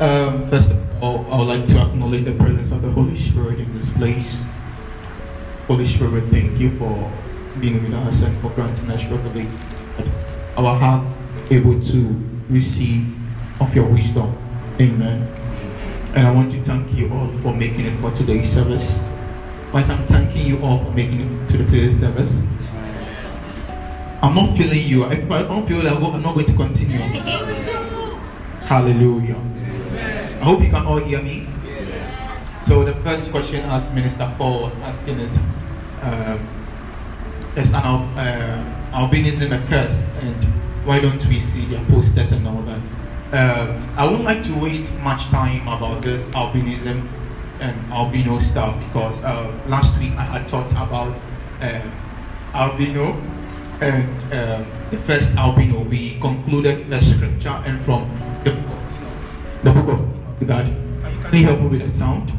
Um, first of all, I would like to acknowledge the presence of the Holy Spirit in this place. Holy Spirit, thank you for being with us and for granting us revelation. Our hearts able to receive of your wisdom. Amen. And I want to thank you all for making it for today's service. Whilst I'm thanking you all for making it to today's service, I'm not feeling you. If I don't feel like I'm not going to continue. Hallelujah. I hope you can all hear me. Yes. So the first question, as Minister Paul was asking, is: uh, Is an uh, albinism a curse, and why don't we see their posters and all that? Uh, I wouldn't like to waste much time about this albinism and albino stuff because uh, last week I had talked about uh, albino and uh, the first albino. We concluded the scripture and from the book of the book of God. Can you help me with the sound?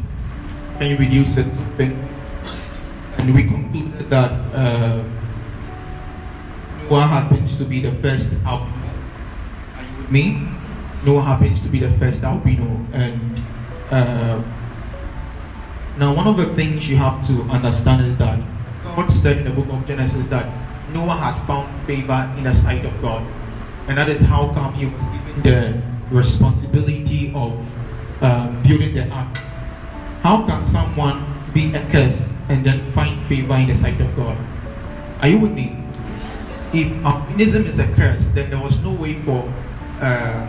Can you reduce it? And we concluded that uh, Noah happens to be the first albino. Are you with me? Noah happens to be the first albino, and uh, now one of the things you have to understand is that God said in the book of Genesis that Noah had found favor in the sight of God, and that is how come he was given the responsibility of uh, building the ark. How can someone be a curse and then find favor in the sight of God? Are you with me? If albinism is a curse, then there was no way for uh,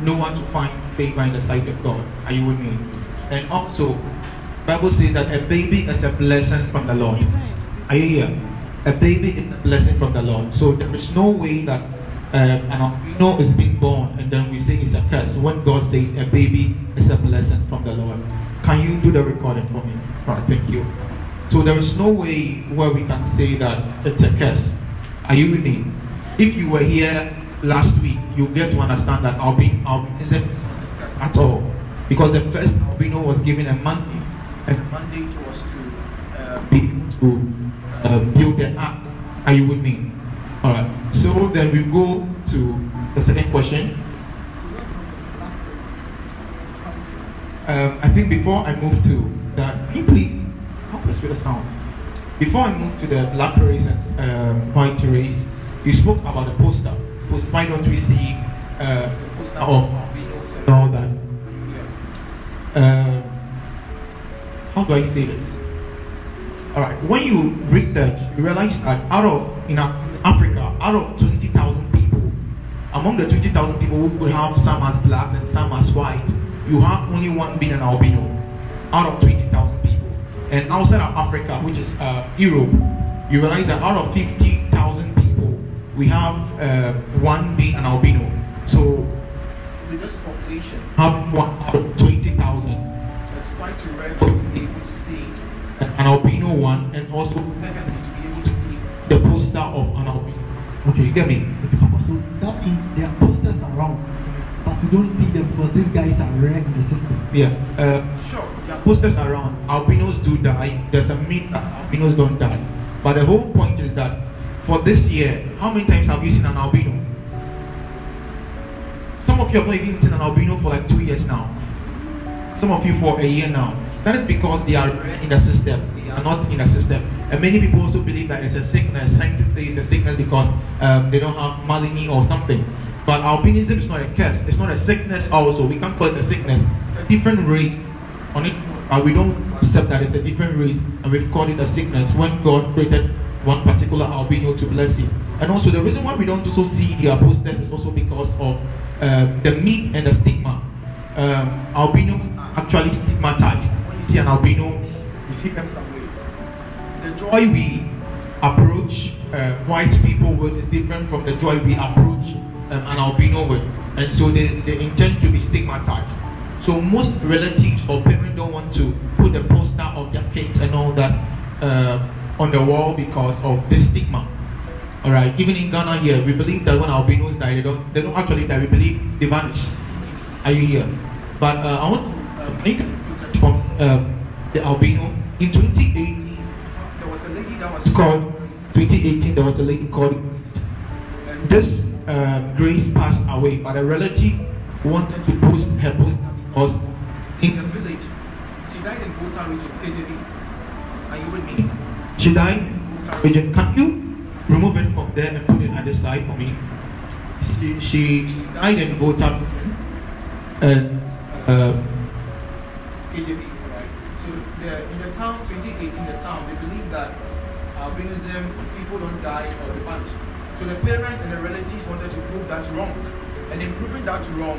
no one to find favor in the sight of God. Are you with me? And also, Bible says that a baby is a blessing from the Lord. Are you here? A baby is a blessing from the Lord. So there is no way that uh, an albino is being born and then we say it's a curse. When God says a baby is a blessing from the Lord. Can you do the recording for me? Right, thank you. So there is no way where we can say that it's a curse. Are you with me? If you were here last week, you get to understand that albino, albinism is a curse at all. Because the first albino was given a mandate, and the mandate was to uh, be able to uh, build the ark. Are you with me? All right. So then we go to the second question. Um, I think before I move to that, can you please help us with the sound? Before I move to the black race and um, white race, you spoke about the poster. Post, why don't we see uh, the poster of and all that? Uh, how do I say this? All right. When you research, you realize that out of in Africa, out of twenty thousand people, among the twenty thousand people who could have some as blacks and some as white, you have only one being an albino out of twenty thousand people. And outside of Africa, which is uh, Europe, you realize that out of fifty thousand people, we have uh, one being an albino. So with this population, have one out of twenty thousand. It's quite rare for you to be able to see an albino one, and also secondly the poster of an albino. Okay, you get me? Okay, So that means there are posters around, but you don't see them because these guys are rare in the system. Yeah, uh, sure. There are posters around. Albinos do die. There's a myth that albinos don't die. But the whole point is that for this year, how many times have you seen an albino? Some of you have not even seen an albino for like two years now. Some of you for a year now. That is because they are in the system. They are not in the system. And many people also believe that it's a sickness. Scientists say it's a sickness because um, they don't have melanin or something. But albinism is not a curse. It's not a sickness also. We can't call it a sickness. It's a different race on it. And we don't accept that it's a different race and we've called it a sickness when God created one particular albino to bless him. And also the reason why we don't also see the posters is also because of uh, the myth and the stigma. Um, albinos are actually stigmatized see an albino, you see them somewhere. The joy we approach uh, white people with is different from the joy we approach um, an albino with. And so they, they intend to be stigmatized. So most relatives or parents don't want to put a poster of their kids and all that uh, on the wall because of this stigma. All right. Even in Ghana here, we believe that when albinos die, they don't they don't actually die. We believe they vanish. Are you here? But uh, I want to uh, um, the albino. In 2018, there was a lady that was called. 2018, there was a lady called. This uh, Grace passed away, but a relative wanted to post her poster because in the village, she died in Volta region, KJV. Are you with me? She died in Volta region. Can you remove it from there and put it at the side for me? She, she died in Volta region. And um, KJV? So the, in the town, 2018, the town, they believe that albinism, people don't die or they vanish. So the parents and the relatives wanted to prove that wrong. And in proving that wrong,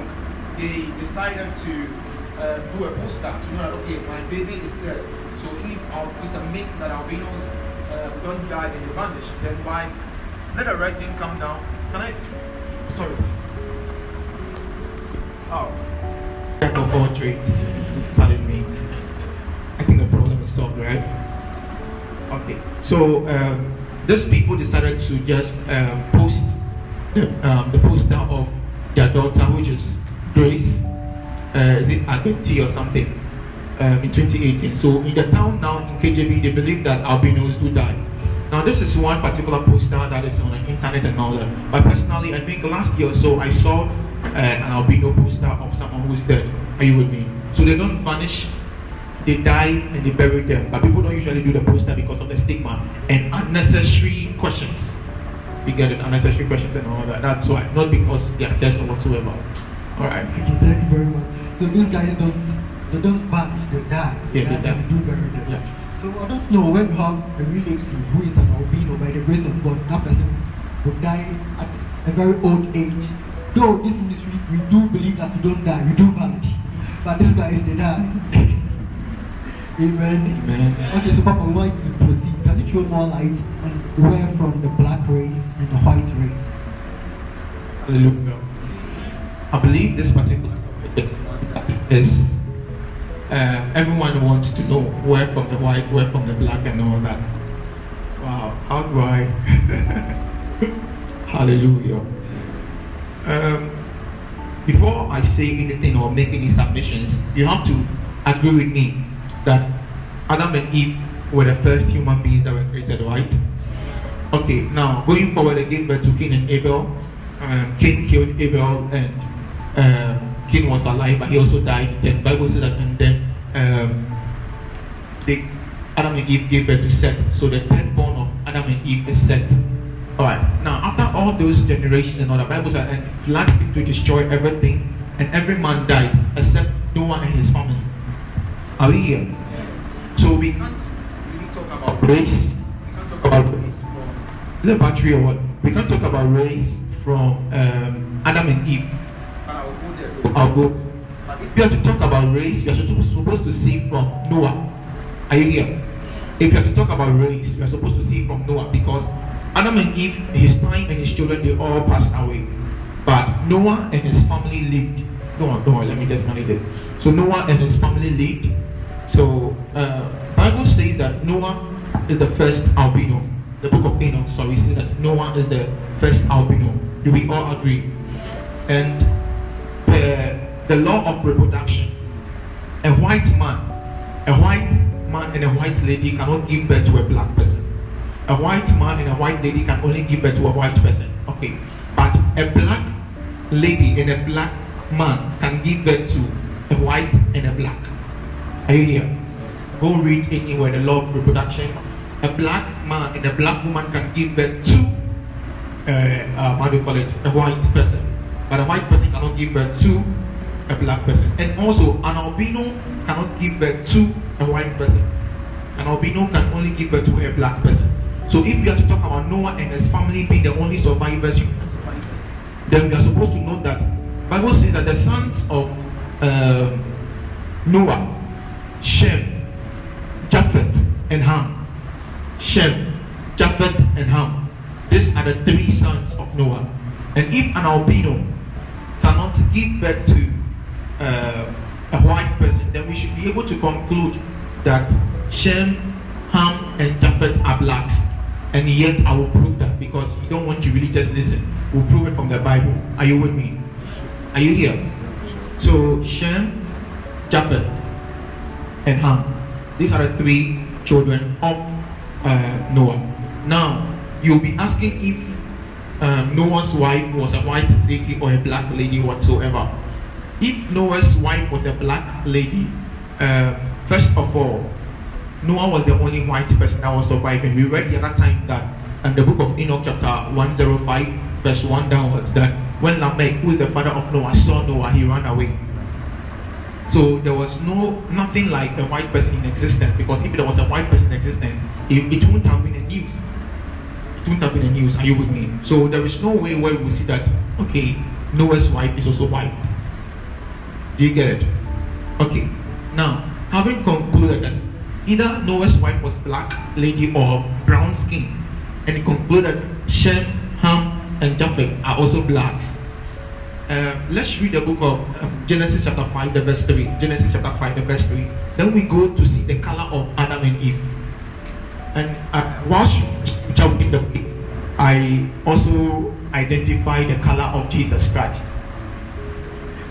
they decided to uh, do a poster to know that, okay, my baby is dead. So if it's a myth that albinos uh, don't die and they vanish, then why? Let the right thing come down. Can I? Sorry, please. Oh. Of all trades. Pardon me. Solved, right? Okay. So um, these people decided to just um, post the, um, the poster of their daughter, which is Grace, uh, is it Agati or something, um, in 2018. So in the town now in KJV, they believe that albinos do die. Now this is one particular poster that is on the internet and all that. But personally, I think last year or so I saw uh, an albino poster of someone who's dead. Are you with me? So they don't vanish they die and they bury them. But people don't usually do the poster because of the stigma and unnecessary questions. We get it, unnecessary questions and all that. That's why, not because they are dead or whatsoever. All right. Okay, thank you very much. So these guys don't they don't vanish, they die. Yeah, they die. They do bury them. Yeah. So I don't know when you have a relative who is an albino by the grace of God, that person would die at a very old age. Though this ministry we do believe that we don't die, we do vanish. But these guys they die. Amen. Amen. Okay, so Papa, we want to proceed. Can you throw more light on where from the black race and the white race? Hallelujah. I believe this particular topic is, uh, everyone wants to know where from the white, where from the black, and all that. Wow, how do I? Hallelujah. Um, before I say anything or make any submissions, you have to agree with me that Adam and Eve were the first human beings that were created, right? Okay, now going forward, gave birth to Cain and Abel. Um, Cain killed Abel, and um, Cain was alive, but he also died. Then Bible says that, and then um, they, Adam and Eve gave birth to Seth. So the third born of Adam and Eve is Seth. All right. Now, after all those generations and all, the Bible says, and flood to destroy everything, and every man died except Noah and his family. Are we here? So we can't really talk about race. We can't talk about race from it battery or what? We can't talk about race from um, Adam and Eve. I'll go there. I'll go. But if you are to talk about race, you are supposed supposed to see from Noah. Are you here? If you are to talk about race, you are supposed to see from Noah because Adam and Eve, his time and his children, they all passed away. But Noah and his family lived. Noah, Noah, let me just manage this. So Noah and his family lived. So uh, Bible says that Noah is the first albino. The book of Enoch, sorry, says that Noah is the first albino. Do we all agree? And the, the law of reproduction, a white man, a white man and a white lady cannot give birth to a black person. A white man and a white lady can only give birth to a white person. Okay. But a black lady and a black man can give birth to a white and a black. Are you here? Go read anywhere the law of reproduction. A black man and a black woman can give birth to, uh, uh, how do you call it, a white person. But a white person cannot give birth to a black person. And also, an albino cannot give birth to a white person. An albino can only give birth to a black person. So if you are to talk about Noah and his family being the only survivors, then we are supposed to know that Bible says that the sons of um, Noah, Shem, Japheth, and Ham. Shem, Japheth, and Ham. These are the three sons of Noah. And if an albino cannot give birth to uh, a white person, then we should be able to conclude that Shem, Ham, and Japheth are blacks. And yet I will prove that because you don't want to really just listen. We'll prove it from the Bible. Are you with me? Are you here? So Shem, Japheth, and Ham. These are the three children of uh, Noah. Now, you'll be asking if um, Noah's wife was a white lady or a black lady whatsoever. if Noah's wife was a black lady, uh, first of all, Noah was the only white person that was surviving. We read the other time that in the book of Enoch, chapter 105, verse 1 downwards, that when Lamech, who is the father of Noah, saw Noah, he ran away. So there was no nothing like a white person in existence because if there was a white person in existence, it, it wouldn't have been a news. It wouldn't have been a news. Are you with me? So there is no way where we see that okay, Noah's wife is also white. Do you get it? Okay. Now, having concluded that either Noah's wife was black lady or brown skin, and concluded Shem, Ham, and Japheth are also blacks uh, let's read the book of um, Genesis chapter 5, the verse 3. Genesis chapter 5, the verse 3. Then we go to see the color of Adam and Eve. And uh, whilst reading the book, I also identify the color of Jesus Christ.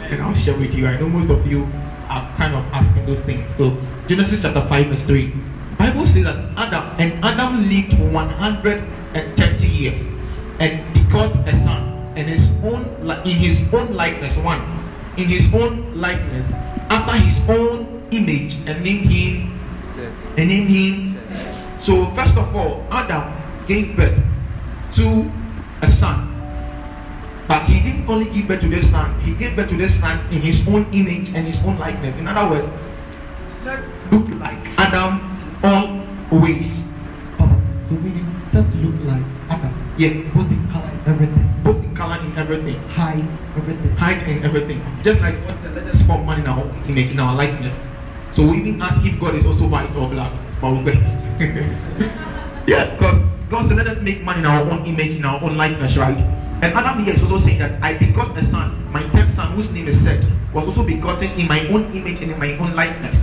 And I'll share with you. I know most of you are kind of asking those things. So Genesis chapter 5, verse 3. Bible says that Adam and Adam lived 130 years and begot a son and his own in his own likeness one in his own likeness after his own image and named him Seth. and named him Seth. so first of all adam gave birth to a son. But he didn't only give birth to this son he gave birth to this son in his own image and his own likeness. In other words Seth looked like adam all ways Papa, so meaning Seth looked like adam. Yeah. Both in color and everything. Both in color in everything. Height, everything. Height and everything. Just like God said, let us form man in our image, in our likeness. So we even ask if God is also white or black. But we yeah, because God said, let us make man in our own image, in our own likeness, right? And Adam here is also saying that I begot a son, my third son, whose name is Seth, was also begotten in my own image and in my own likeness.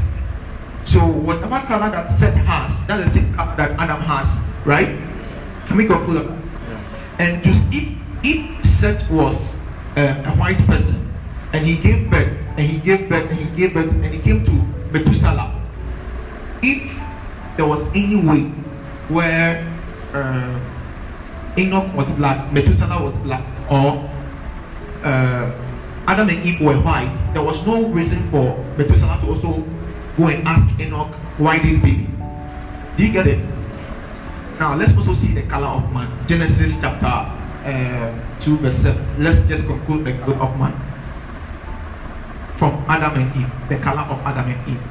So whatever color that Seth has, that's the same color that Adam has, right? Can we conclude? Yeah. And just if if Seth was uh, a white person and he gave birth and he gave birth and he gave birth and he came to Methuselah, if there was any way where uh, Enoch was black, Methuselah was black, or uh, Adam and Eve were white, there was no reason for Methuselah to also go and ask Enoch why this baby. Do you get it? Now let's also see the color of man. Genesis chapter uh, 2 verse 7. Let's just conclude the color of man. From Adam and Eve, the color of Adam and Eve.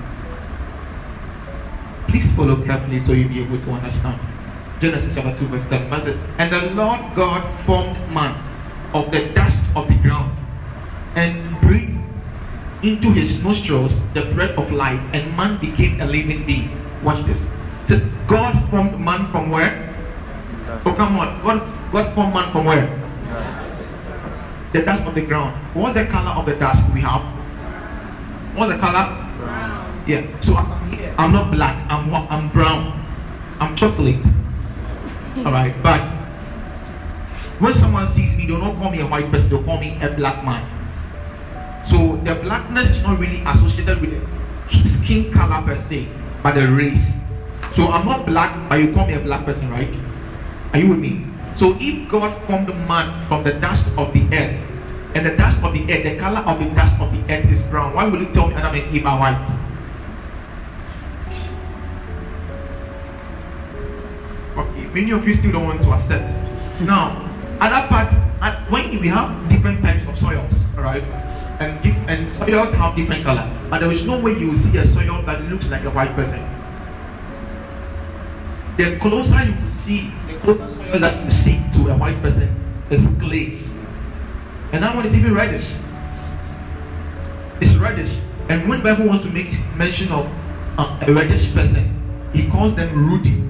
Please follow carefully so you'll be able to understand. Genesis chapter 2 verse 7. Verse And the Lord God formed man of the dust of the ground and breathed into his nostrils the breath of life and man became a living being. Watch this. So God formed man from where? Oh come on. God God formed man from where? The dust of the ground. What's the color of the dust we have? What's the color? Brown. Yeah. So as I'm here, I'm not black. I'm I'm brown. I'm chocolate. All right. But when someone sees me, they don't call me a white person. They call me a black man. So the blackness is not really associated with the skin color per se, but the race. So I'm not black, but you call me a black person, right? Are you with me? So if God formed man from the dust of the earth, and the dust of the earth, the color of the dust of the earth is brown, why will you tell me Adam and Eve are white? Okay, many of you still don't want to accept. Now, other part, when we have different types of soils, right? And, and soils have different color, but there is no way you will see a soil that looks like a white person. The closer you see closest soil that you see to a white person is clay. And that one is even reddish. It's reddish. And when Bible wants to make mention of um, a reddish person, he calls them ruddy.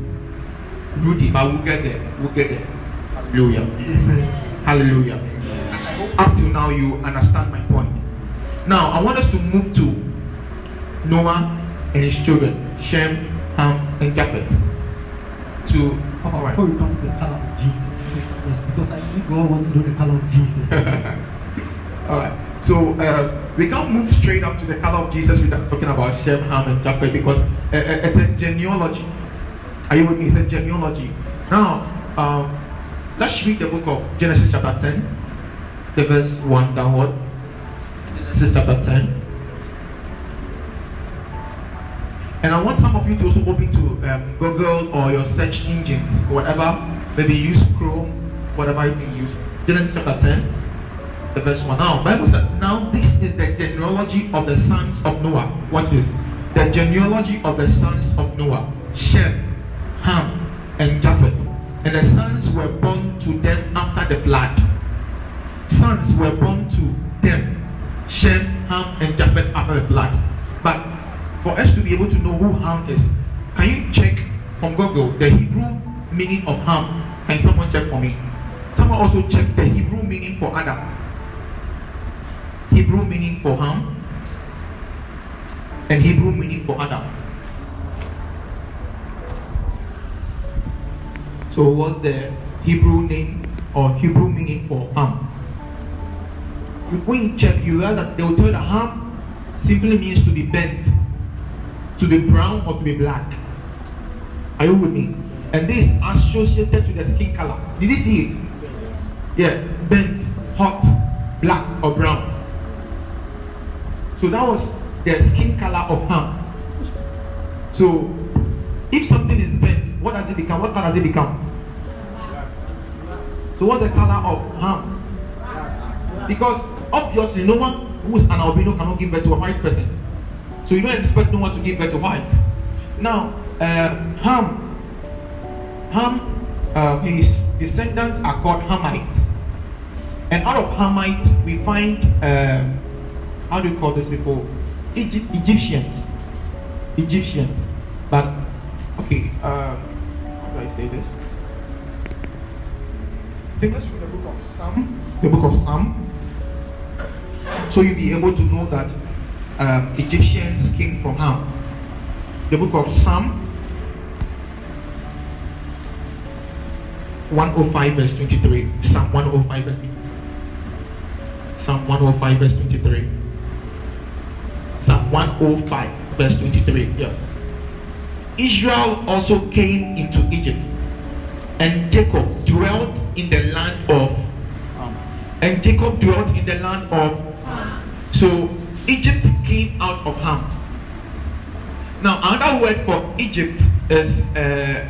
Ruddy, but we'll get there. We'll get there. Hallelujah. Amen. Hallelujah. Up till now, you understand my point. Now, I want us to move to Noah and his children, Shem, Ham, and Japheth. To Right. before we come to the color of Jesus, yes, because I believe God wants to know the color of Jesus. All right. So uh, we can't move straight up to the color of Jesus without talking about Shem, Ham, and Japheth because uh, uh, it's a genealogy. Are you with me? It's a genealogy. Now, um, let's read the book of Genesis chapter 10, the verse 1 downwards. Genesis chapter 10. And I want some of you to also open to um, Google or your search engines, whatever. Maybe use Chrome, whatever you can use. Genesis chapter 10, the verse 1. Now, Bible said, now this is the genealogy of the sons of Noah. Watch this. The genealogy of the sons of Noah. Shem, Ham, and Japheth. And the sons were born to them after the flood. Sons were born to them. Shem, Ham, and Japheth after the flood. But for us to be able to know who Ham is, can you check from Google the Hebrew meaning of Ham? Can someone check for me? Someone also check the Hebrew meaning for Adam. Hebrew meaning for Ham and Hebrew meaning for Adam. So what's the Hebrew name or Hebrew meaning for Ham? If we check, you realize that they will tell that Ham simply means to be bent to be brown or to be black. Are you with me? And this associated to the skin color. Did you see it? Yeah, bent, hot, black, or brown. So that was the skin color of Ham. So if something is bent, what does it become? What color does it become? So what's the color of Ham? Because obviously no one who is an albino cannot give birth to a white person. So you don't expect no one to give birth to white. Now, uh, Ham, Ham, uh, his descendants are called Hamites. And out of Hamites, we find, um, how do you call these people? Egypt, Egyptians. Egyptians. But, okay, uh, how do I say this? Think let's read the book of Psalm. The book of Psalm. So you'll be able to know that um, Egyptians came from Ham. The book of Psalm 105 verse 23. Psalm 105 verse 23. Psalm 105 verse 23. Psalm 105 verse 23. Yeah. Israel also came into Egypt, and Jacob dwelt in the land of. Um, and Jacob dwelt in the land of. So Egypt out of Ham. Now, another word for Egypt is uh.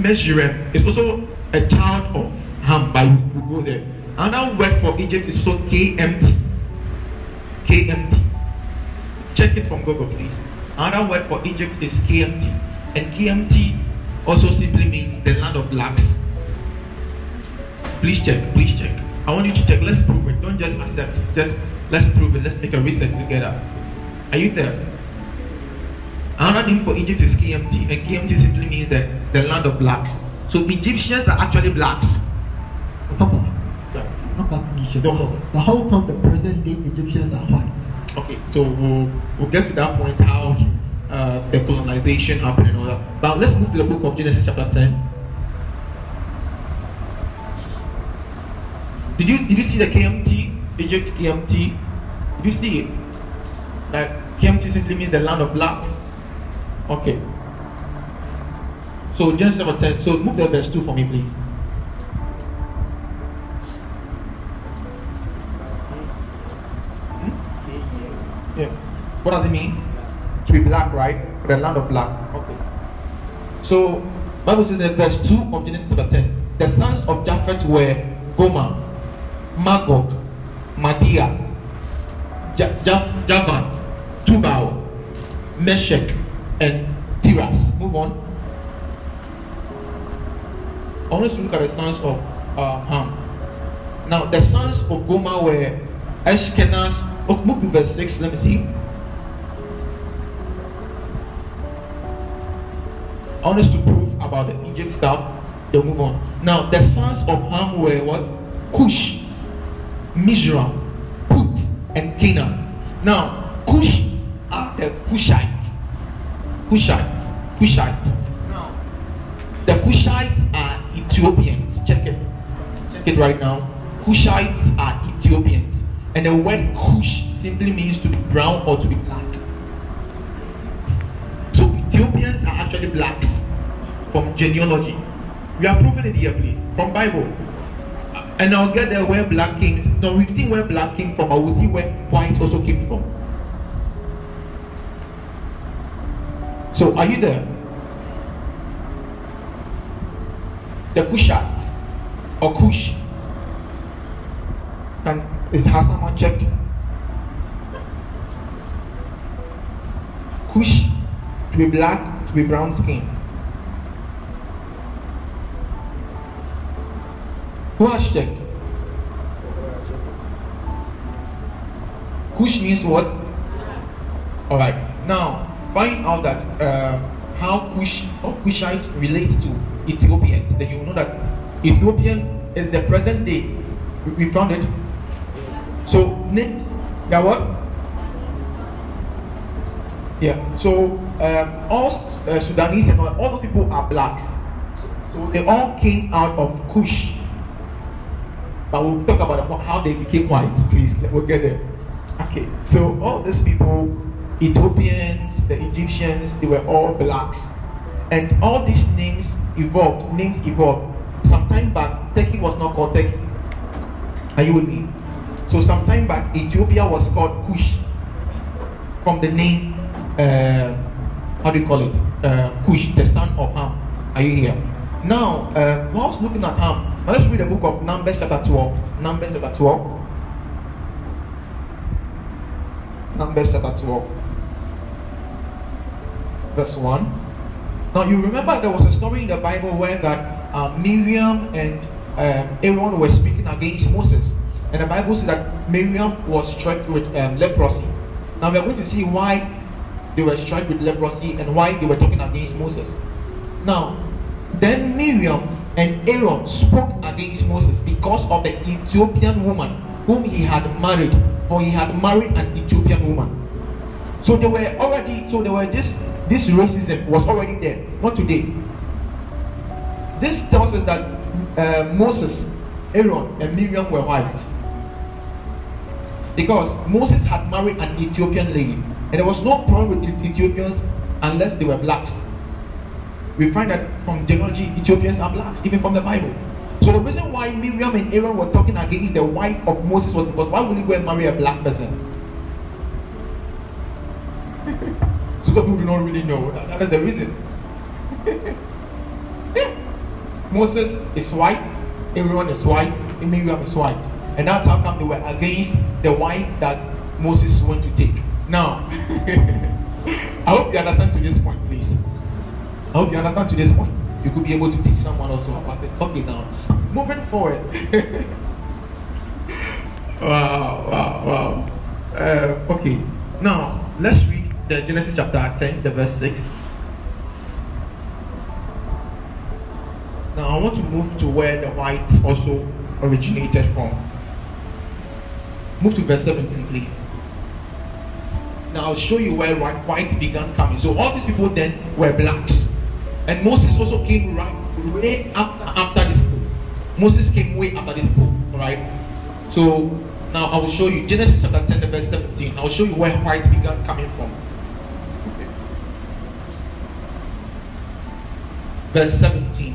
It's also a child of Ham, but we go there. Another word for Egypt is also KMT. KMT. Check it from Google, please. Another word for Egypt is KMT. And KMT also simply means the land of blacks. Please check, please check. I want you to check. Let's prove it. Don't just accept. Just Let's prove it. Let's make a research together. Are you there? Another name for Egypt is KMT, and KMT simply means that the land of blacks. So Egyptians are actually blacks. Papa, not But how come the present day Egyptians are white? Okay, so we'll, we'll get to that point how uh, the colonization happened and all that. But let's move to the book of Genesis chapter 10. Did you did you see the KMT? Egypt KMT. Did you see it? That KMT simply means the land of blacks. Okay. So Genesis chapter 10. So move the verse 2 for me, please. Hmm? Yeah. What does it mean? To be black, right? The land of black. Okay. So Bible says in verse 2 of Genesis chapter 10, the sons of Japheth were Gomer, Magog, Madia, Javan, Tubal, Meshech, and Tiras. Move on. I want us to look at the sons of uh, Ham. Now, the sons of Gomer were Ashkenaz. Oh, move to verse 6. Let me see. I want us to prove about the Egypt stuff. They'll move on. Now, the sons of Ham were what? Cush, Mizraim, Put, and Canaan. Now, Cush are ah, the Cushites. Cushites. Cushites. Now, the Cushites are Ethiopians. Check it. Check it right now. Cushites are Ethiopians. And the word Cush simply means to be brown or to be black. So Ethiopians are actually blacks from genealogy. We are proving it here, please, from Bible. And I'll get there where black came. No, we've seen where black came from, but we'll see where white also came from. So, are you there? The Kushites or Kush. And is has someone checked? Kush to be black, to be brown skin. Checked? Kush means what? Alright, now find out that uh, how Kush or Kushites relate to Ethiopians. Then you know that Ethiopian is the present day. We found it. So names, yeah what? Yeah. So um, all uh, Sudanese and all, all those people are blacks. So they all came out of Kush. But we'll talk about how they became white, please. We'll get there. Okay. So all these people, Ethiopians, the Egyptians, they were all blacks. And all these names evolved. Names evolved. Some time back, Turkey was not called Turkey. Are you with me? So some time back, Ethiopia was called Kush from the name, uh, how do you call it? Uh, Kush, the son of Ham. Are you here? Now, uh, whilst looking at Ham, let's read the book of Numbers chapter 12. Numbers chapter 12. Numbers chapter 12. Verse 1. Now you remember there was a story in the Bible where that uh, Miriam and um, Aaron were speaking against Moses. And the Bible says that Miriam was struck with um, leprosy. Now we are going to see why they were struck with leprosy and why they were talking against Moses. Now, then Miriam and Aaron spoke against Moses because of the Ethiopian woman whom he had married, for he had married an Ethiopian woman. So they were already, so they were just, this racism was already there, not today. This tells us that uh, Moses, Aaron, and Miriam were white. Because Moses had married an Ethiopian lady, and there was no problem with Ethiopians unless they were blacks. We find that from genealogy, Ethiopians are blacks, even from the Bible. So the reason why Miriam and Aaron were talking against the wife of Moses was because why would he go and marry a black person? so some people do not really know. Uh, that is the reason. yeah. Moses is white, Aaron is white, and Miriam is white. And that's how come they were against the wife that Moses went to take. Now, I hope you understand to this point. I hope you understand to this point. You could be able to teach someone also about it. Okay, now, moving forward. wow, wow, wow. Uh, okay, now let's read the Genesis chapter 10, the verse 6. Now, I want to move to where the whites also originated from. Move to verse 17, please. Now, I'll show you where whites began coming. So, all these people then were blacks. And Moses also came right way after, after this book. Moses came way after this book. right? So, now I will show you Genesis chapter 10, verse 17. I will show you where white began coming from. Verse 17.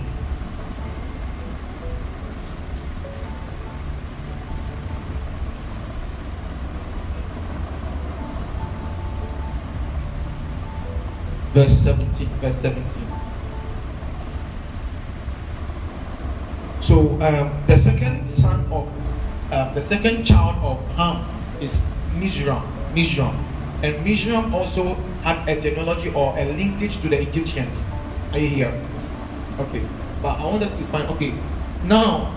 verse 17 verse 17 so um, the second son of uh, the second child of ham is mizram mizram. And mizram also had a genealogy or a linkage to the egyptians. Are you here? Okay. But i want us to find okay. Now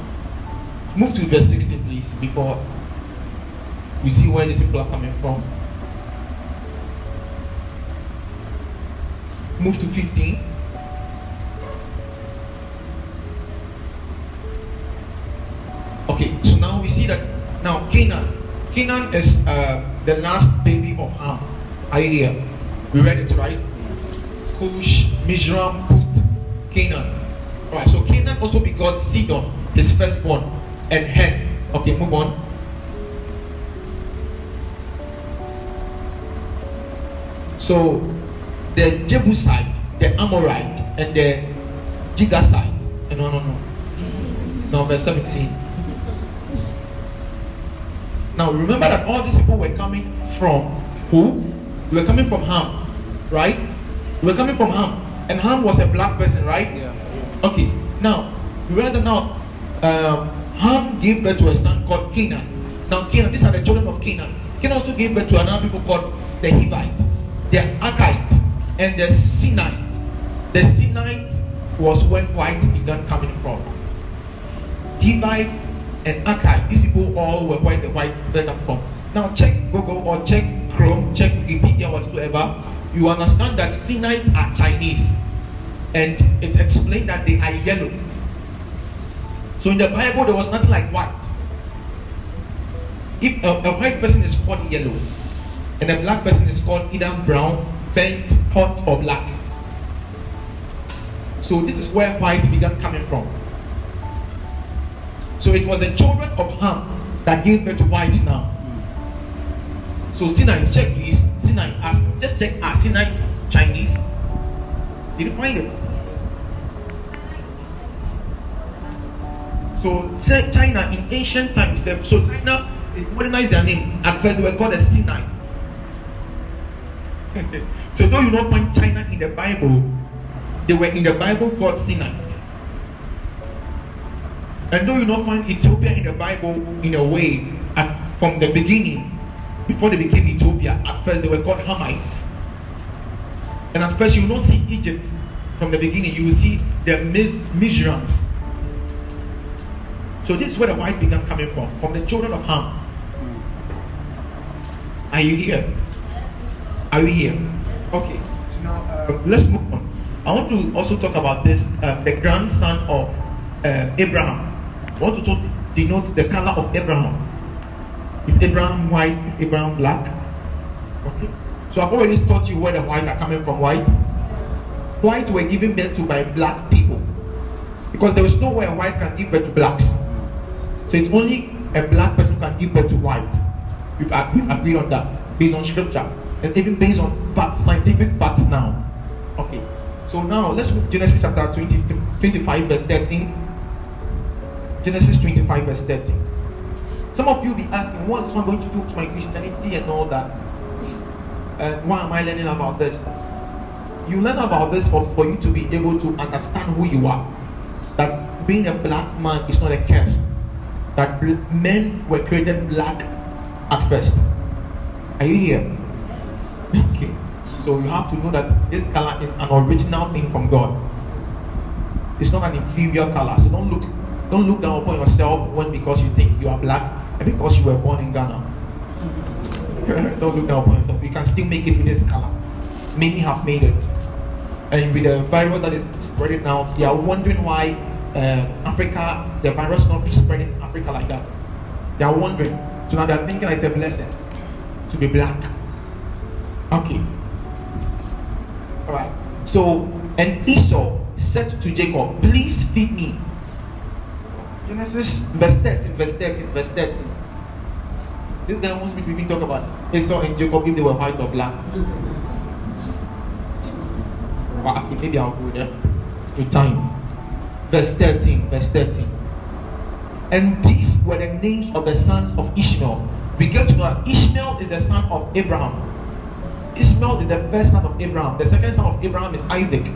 move to verse 16 please before we see where these people are coming from. Move to 15. Canaan is uh, the last baby of Ham. Here? We read it right? Cush, Mizram, Put, Canaan. Alright, so Canaan also begot Sidon, his firstborn, and Heth. Okay, move on. So the Jebusite, the Amorite, and the Girgashite. No, no, no. No, verse 17. Now remember that all these people were coming from who? They were coming from Ham, right? They were coming from Ham, and Ham was a black person, right? Yeah. Okay. Now we read that now um, Ham gave birth to a son called Canaan. Now Canaan, these are the children of Canaan. Canaan also gave birth to another people called the Hivites, the Arkites, and the Sinites. The Sinites was where white began coming from. Hivites and Arkite, these people all were where the white began from. Now check Google or check Chrome, check Wikipedia, whatsoever. You understand that Sinites are Chinese, and it explained that they are yellow. So in the Bible, there was nothing like white. If a, a white person is called yellow, and a black person is called either brown, bent, hot, or black. So this is where white began coming from. So it was the children of Ham that gave birth to white now. So Sinite, check please. Sinite, as just check are Sinite Chinese. Did you find it? So China in ancient times, so China modernized their name. At first they were called the Sinite. so though you don't find China in the Bible, they were in the Bible called Sinite. And though you don't find Ethiopia in the Bible in a way, from the beginning, before they became Ethiopia, at first they were called Hamites. And at first you will not see Egypt from the beginning, you will see the Mis- Mizrahims. So this is where the white began coming from, from the children of Ham. Are you here? Are we here? Okay. So now uh, let's move on. I want to also talk about this, uh, the grandson of uh, Abraham. I want to talk, denote the color of Abraham. Is Abraham white? Is Abraham black? Okay. So I've already taught you where the white are coming from. White. White were given birth to by black people, because there is no way a white can give birth to blacks. So it's only a black person can give birth to white. We've, we've agreed on that based on scripture and even based on facts, scientific facts now. Okay. So now let's move to Genesis chapter 20, 25, verse 13. Genesis 25, verse 13. Some of you will be asking, what's this one going to do to my Christianity and all that? Uh, why am I learning about this? You learn about this for, for you to be able to understand who you are. That being a black man is not a curse. That men were created black at first. Are you here? Okay. So you have to know that this color is an original thing from God. It's not an inferior color. So don't look don't look down upon yourself when because you think you are black and because you were born in Ghana. don't look down upon yourself. You can still make it with this color. Many have made it. And with the virus that is spreading now, they are wondering why uh, Africa, the virus not spreading in Africa like that. They are wondering. So now they are thinking it's a blessing to be black. Okay. Alright. So, and Esau said to Jacob, Please feed me. Genesis verse 13, verse 13, verse 13. This guy wants me to even talk about Esau and Jacob if they were white or black. Wow, maybe I'll go there with time. Verse 13, verse 13. And these were the names of the sons of Ishmael. We get to know that Ishmael is the son of Abraham. Ishmael is the first son of Abraham. The second son of Abraham is Isaac.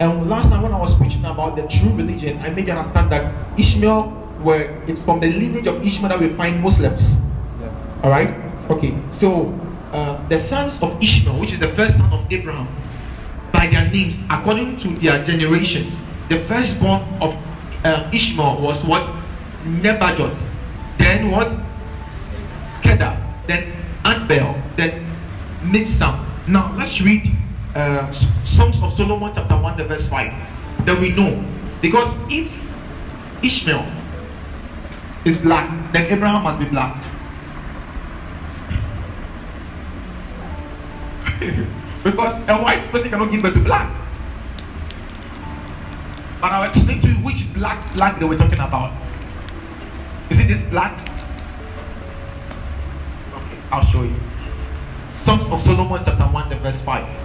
And last time when I was preaching about the true religion, I made you understand that Ishmael were it's from the lineage of Ishmael that we find Muslims. Yeah. All right. Okay. So uh, the sons of Ishmael, which is the first son of Abraham, by their names according to their generations, the firstborn of uh, Ishmael was what Nebajoth, then what Kedar, then Adbeel, then Mibsam. Now let's read uh, Songs of Solomon chapter 1 the verse 5 that we know. Because if Ishmael is black then Abraham must be black. Because a white person cannot give birth to black. But I'll explain to you which black black they were talking about. Is it this black? Okay I'll show you. Songs of Solomon chapter 1 the verse 5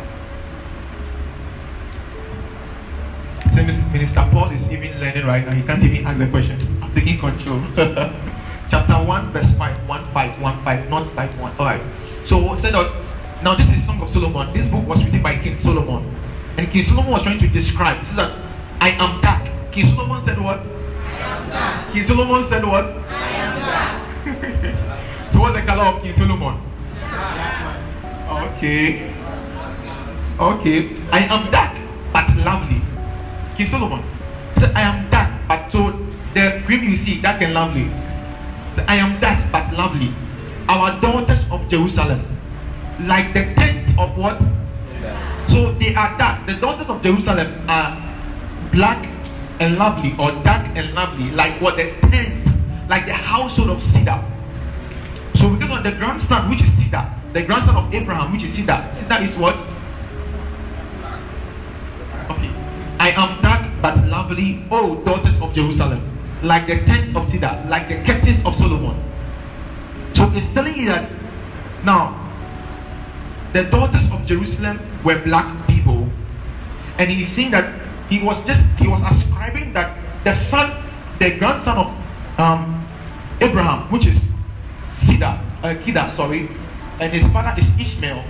Minister Paul is even learning right now. He can't even ask the question. I'm taking control. Chapter chapter 1, verse 5, 1 5, 1 5, not 5 1. Alright. So said that now this is Song of Solomon. This book was written by King Solomon. And King Solomon was trying to describe. He said that I am dark. King Solomon said what? I am dark. King Solomon said what? I am dark. so what's the color of King Solomon? Okay. Okay. I am dark but lovely. King Solomon said I am dark but so the cream you see dark and lovely. So I am dark but lovely. Our daughters of Jerusalem, like the tent of what? So they are dark. The daughters of Jerusalem are black and lovely, or dark and lovely, like what the tent, like the household of Cedar. So we get on the grandson, which is Cedar, the grandson of Abraham, which is Cedar. Cedar is what? Okay. I am dark but lovely, oh daughters of Jerusalem, like the tent of Cedar, like the curtains of Solomon. So it's telling you that now the daughters of Jerusalem were black people, and he's saying that he was just he was ascribing that the son, the grandson of um, Abraham, which is Sida, uh, Kida, sorry, and his father is Ishmael.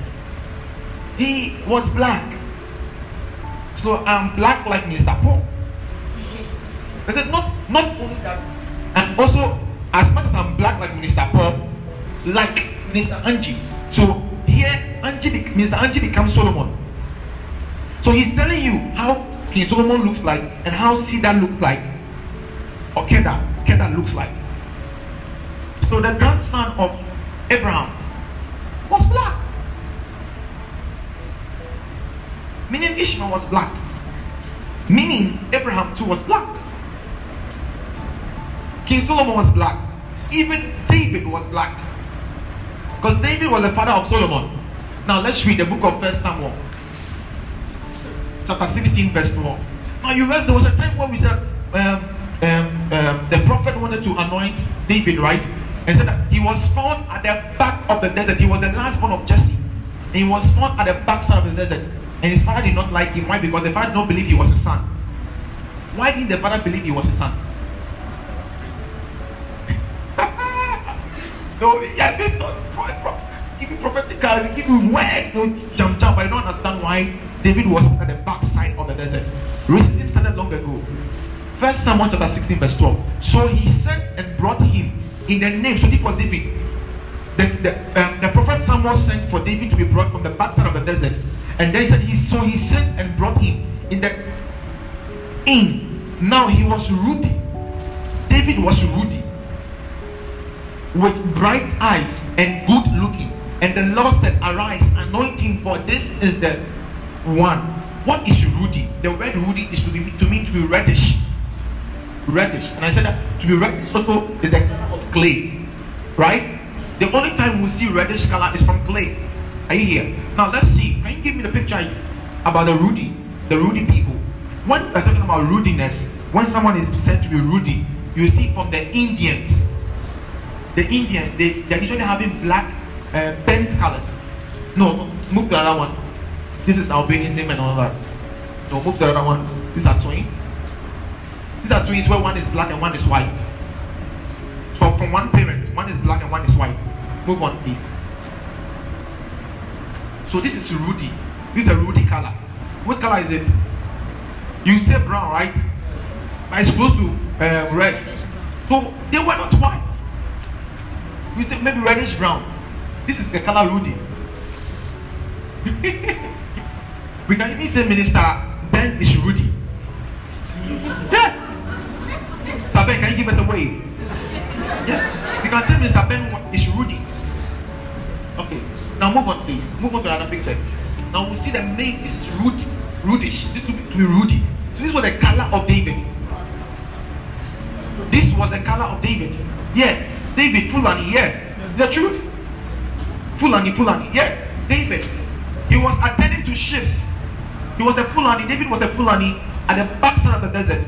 He was black. So I'm black like Mr. Paul. I said not not only that, and also as much as I'm black like Mr. Paul, like Mr. Angie. So here Angie, Mr. Angie becomes Solomon. So he's telling you how King Solomon looks like and how Cedar looks like, or Kedar, Kedar looks like. So the grandson of Abraham was black. Meaning Ishmael was black. Meaning Abraham too was black. King Solomon was black. Even David was black. Because David was the father of Solomon. Now let's read the book of First Samuel, chapter 16, verse 12. Now you read there was a time where we said um, um, um, the prophet wanted to anoint David, right? And said that he was found at the back of the desert. He was the last born of Jesse. He was found at the backside of the desert. And his father did not like him. Why? Because the father did not believe he was a son. Why didn't the father believe he was a son? So yeah, they thought give you prophetically, give you word, don't jump jump. I don't understand why David was at the backside of the desert. Racism started long ago. First Samuel chapter 16, verse 12. So he sent and brought him in the name. So this was David. The, the, um, the prophet Samuel sent for David to be brought from the backside of the desert. And then he said, he, so he sent and brought him in the inn. Now he was ruddy. David was ruddy with bright eyes and good looking. And the Lord said, Arise, anoint him, for this is the one. What is ruddy? The word ruddy is to be to mean to be reddish. Reddish. And I said that to be reddish also is the color of clay. Right? The only time we see reddish color is from clay. Are you here? Now let's see. Can you give me the picture about the ruddy? The ruddy people. When we're talking about rudeness, when someone is said to be ruddy, you see from the Indians the Indians, they, they're usually having black uh, bent colors. No, move to the other one. This is albinism and all that. No, move to the other one. These are twins. These are twins where one is black and one is white. So from one parent, one is black and one is white. Move on, please. So this is ruddy. This is a ruddy color. What color is it? You say brown, right? But it's close to uh, red. So they were not white. You say maybe reddish brown. This is the color ruddy. we can even say Minister Ben is ruddy. Yeah. So Ben, can you give us a wave? Yeah. We can say Mr. Ben is ruddy. Now move on, please. Move on to another picture. Now we see the main. This is ruddy. Rudish. This to be, to be ruddy. So this was the color of David. This was the color of David. Yeah. David Fulani, yeah. The truth. Fulani, Fulani, yeah. David. He was attending to ships. He was a Fulani. David was a Fulani at the backside of the desert.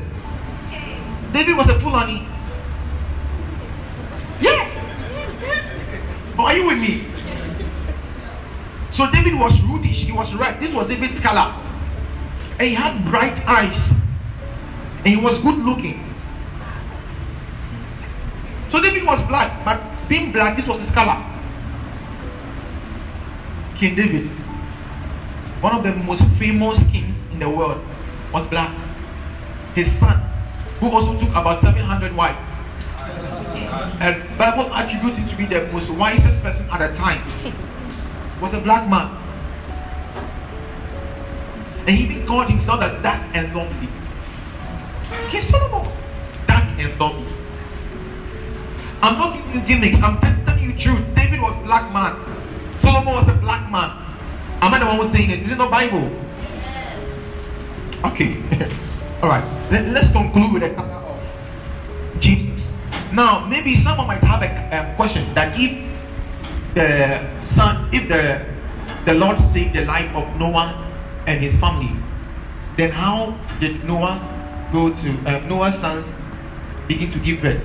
David was a Fulani. Yeah. Oh, are you with me? So David was rudish. He was red. This was David's color. And he had bright eyes. And he was good looking. So David was black, but being black, this was his color. King David, one of the most famous kings in the world, was black. His son, who also took about 700 wives, and Bible attributes him to be the most wisest person at the time, was a black man. And he even called himself the dark and lovely. King Solomon, dark and lovely. I'm not giving you gimmicks, I'm telling you truth. David was black man. Solomon was a black man. Am I the one who's saying it? Is it not Bible? Yes. Okay. All right. Let, us conclude with a color of Jesus. Now, maybe someone might have a, a question that if the son, if the the Lord saved the life of Noah and his family, then how did Noah go to uh, Noah's sons begin to give birth?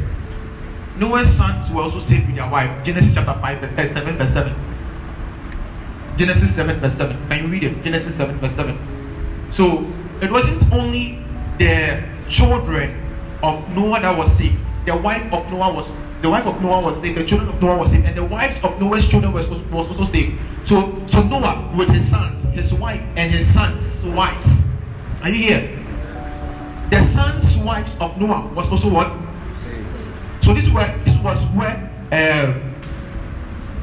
Noah's sons were also saved with their wife. Genesis chapter 5, verse 7, verse 7. Genesis 7, verse 7. Can you read it? Genesis 7, verse 7. So it wasn't only the children of Noah that was saved. The wife of Noah was the wife of Noah was saved. The children of Noah was saved, and the wives of Noah's children was, was, was also saved. So, so Noah with his sons, his wife, and his sons' wives. Are you here? The sons' wives of Noah was also what? So this where this was where uh,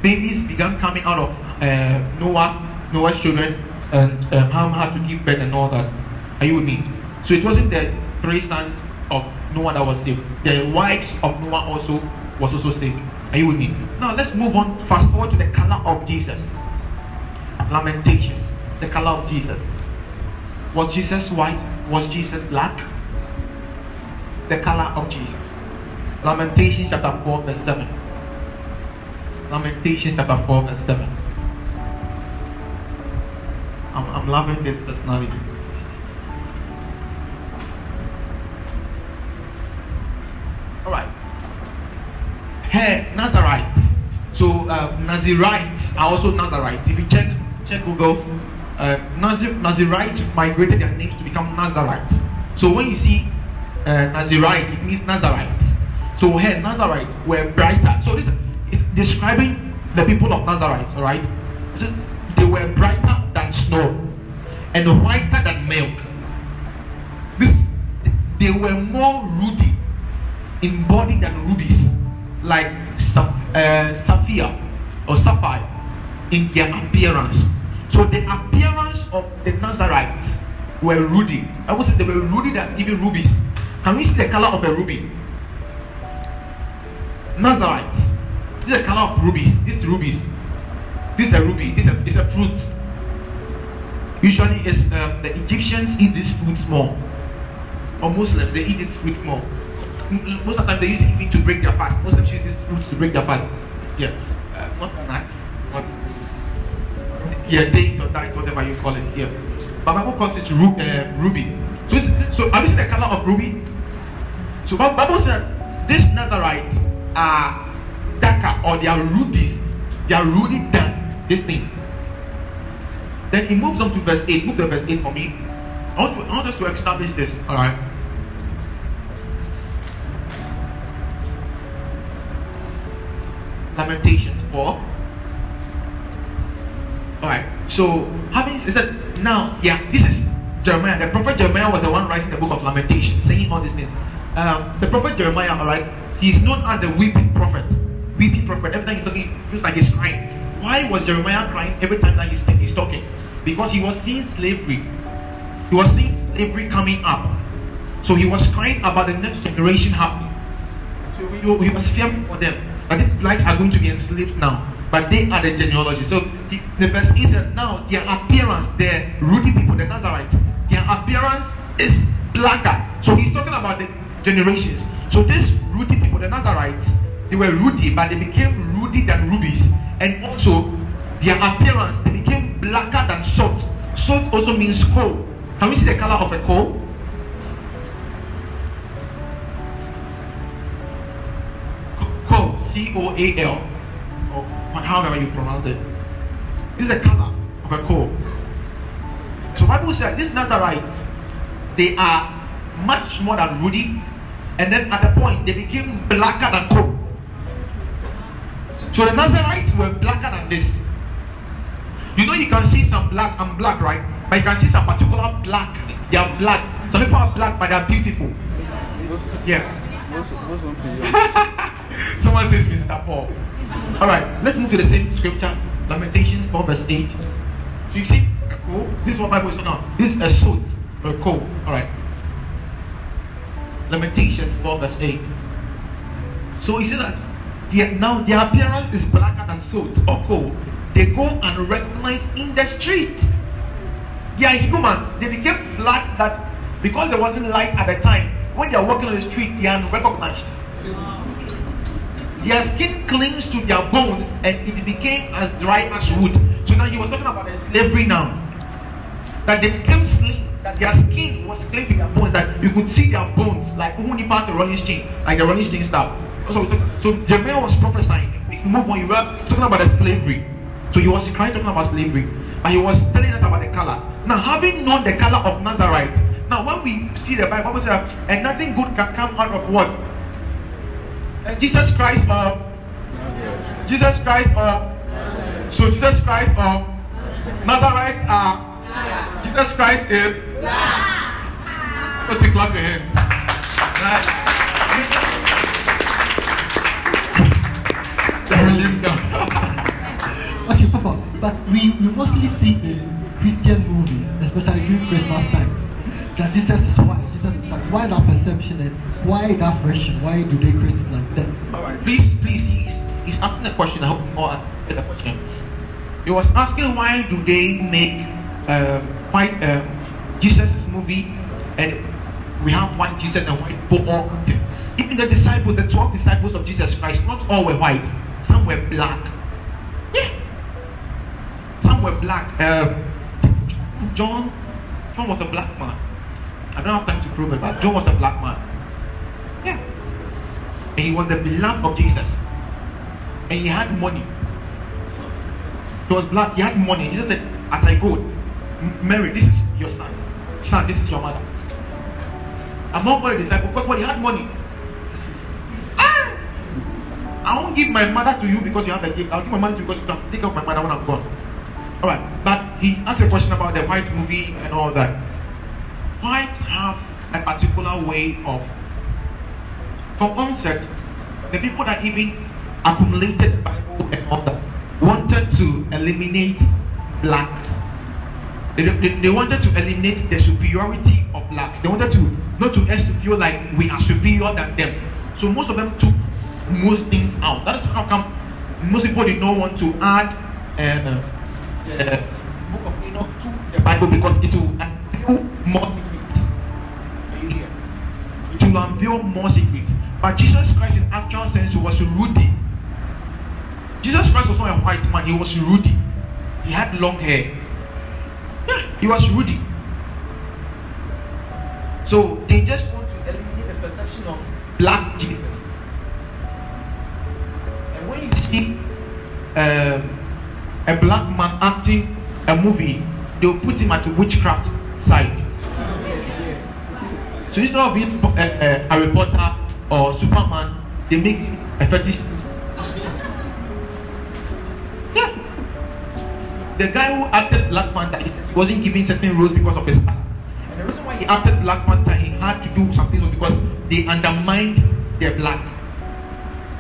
babies began coming out of uh, Noah, Noah's children, and um, Ham had to give birth and all that. Are you with me? So it wasn't the three sons of Noah that was saved. The wives of Noah also was also saved. Are you with me? Now let's move on. Fast forward to the color of Jesus. Lamentation. The color of Jesus. Was Jesus white? Was Jesus black? The color of Jesus. Lamentations chapter 4, verse 7. Lamentations chapter 4, verse 7. I'm, I'm loving this personality. Hey, Nazarites. So uh, Nazarites are also Nazarites. If you check check Google, uh, Nazir, Nazarites migrated their names to become Nazarites. So when you see uh, Nazarite, it means Nazarites. So here Nazarites were brighter. So this is describing the people of Nazarite. All right, they were brighter than snow and whiter than milk. This they were more ruddy in body than rubies like uh, sapphire or sapphire in their appearance. So the appearance of the Nazarites were ruddy. I would say they were ruddy than even rubies. Can we see the color of a ruby? Nazarites. This is the color of rubies. This is rubies. This is a ruby. This is a, it's a fruit. Usually, it's, um, the Egyptians eat this fruit small. Or Muslims, they eat this fruit small most of the time they use even to break their fast. Most of them use these fruits to break their fast. Yeah, uh, not nuts, not yeah, date or date, whatever you call it. Yeah, but Bible calls it ru- uh, ruby. So, so have you seen the color of ruby? So Bible said these Nazarites are darker or they are rudies. They are ruddy than this thing. Then he moves on to verse 8. Move to verse 8 for me. I want, to, I want us to establish this. All Lamentations 4. Alright, so having said now, yeah, this is Jeremiah. The prophet Jeremiah was the one writing the book of Lamentations, saying all these things. Um, the prophet Jeremiah, alright, he's known as the weeping prophet. Weeping prophet. Every time he's talking, it feels like he's crying. Why was Jeremiah crying every time that he's, he's talking? Because he was seeing slavery. He was seeing slavery coming up. So he was crying about the next generation happening. So he, he was fearing for them. But these blacks are going to be enslaved now. But they are the genealogy. So the, the verse is that now their appearance, the ruddy people, the Nazarites, their appearance is blacker. So he's talking about the generations. So these ruddy people, the Nazarites, they were ruddy, but they became ruddy than rubies. And also their appearance, they became blacker than salt. Salt also means coal. Can we see the color of a coal? C O A L, oh, or however you pronounce it. This is the color of a coal. So Bible says these Nazarites, they are much more than ruddy, and then at the point they became blacker than coal. So the Nazarites were blacker than this. You know, you can see some black and black, right? But you can see some particular black. They are black. Some people are black, but they are beautiful. Yeah. Someone says Mr. Paul. All right, let's move to the same scripture. Lamentations 4 verse 8. So you see, coal. This is what Bible is now. This is a suit, a coal. All right. Lamentations 4 verse 8. So he says that their, now their appearance is blacker than soot or coal. They go and unrecognized in the street. They are humans. They became black that because there wasn't light at the time. When they are walking on the street, they are unrecognized. Their skin clings to their bones and it became as dry as wood. So now he was talking about the slavery now. That they became that their skin was clinging to their bones, that you could see their bones like when you pass the rolling chain, like the rolling chain stuff. So, so Jeremiah was prophesying. If you move on, you were talking about the slavery. So he was crying talking about slavery. But he was telling us about the color. Now, having known the color of Nazarite, now when we see the Bible, Bible says, and nothing good can come out of what? Jesus Christ of Jesus Christ of so Jesus Christ of Nazarites are uh, Jesus Christ is Go to clap your hands. Right. Okay, Papa, but we, we mostly see in Christian movies, especially during Christmas times, that Jesus is white. Jesus. Why that perception and why that version? Why do they create it like that? Alright, please, please, he's, he's asking a question. I hope you all answer the question. He was asking why do they make um, white um, Jesus' movie and we have white Jesus and white people all. Even the disciples, the 12 disciples of Jesus Christ, not all were white, some were black. Yeah. Some were black. Um, John, John was a black man. I don't have time to prove it, but John was a black man. Yeah. And he was the beloved of Jesus. And he had money. He was black, he had money. Jesus said, As I go, Mary, this is your son. Son, this is your mother. Among all the disciples, because when he had money, ah, I won't give my mother to you because you have a gift. I'll give my money to you because you can take care of my mother when I'm gone. Alright, but he asked a question about the white movie and all that. Whites have a particular way of from onset, the people that even accumulated Bible and all that wanted to eliminate blacks. They, they, they wanted to eliminate the superiority of blacks. They wanted to not to us to feel like we are superior than them. So most of them took most things out. That is how come most people did not want to add uh, the book of Enoch to the Bible because it will more Will unveil more secrets. But Jesus Christ, in actual sense, was ruddy. Jesus Christ was not a white man, he was ruddy. He had long hair. Yeah, he was ruddy. So they just want to eliminate the perception of black Jesus. And when you see um, a black man acting a movie, they'll put him at the witchcraft side. So instead of being eh, eh, a, a, a reporter or Superman, they make him a fetish. Yeah. The guy who acted Black Panther he wasn't given certain roles because of his color. And the reason why he acted Black Panther, he had to do something was because they undermined their black.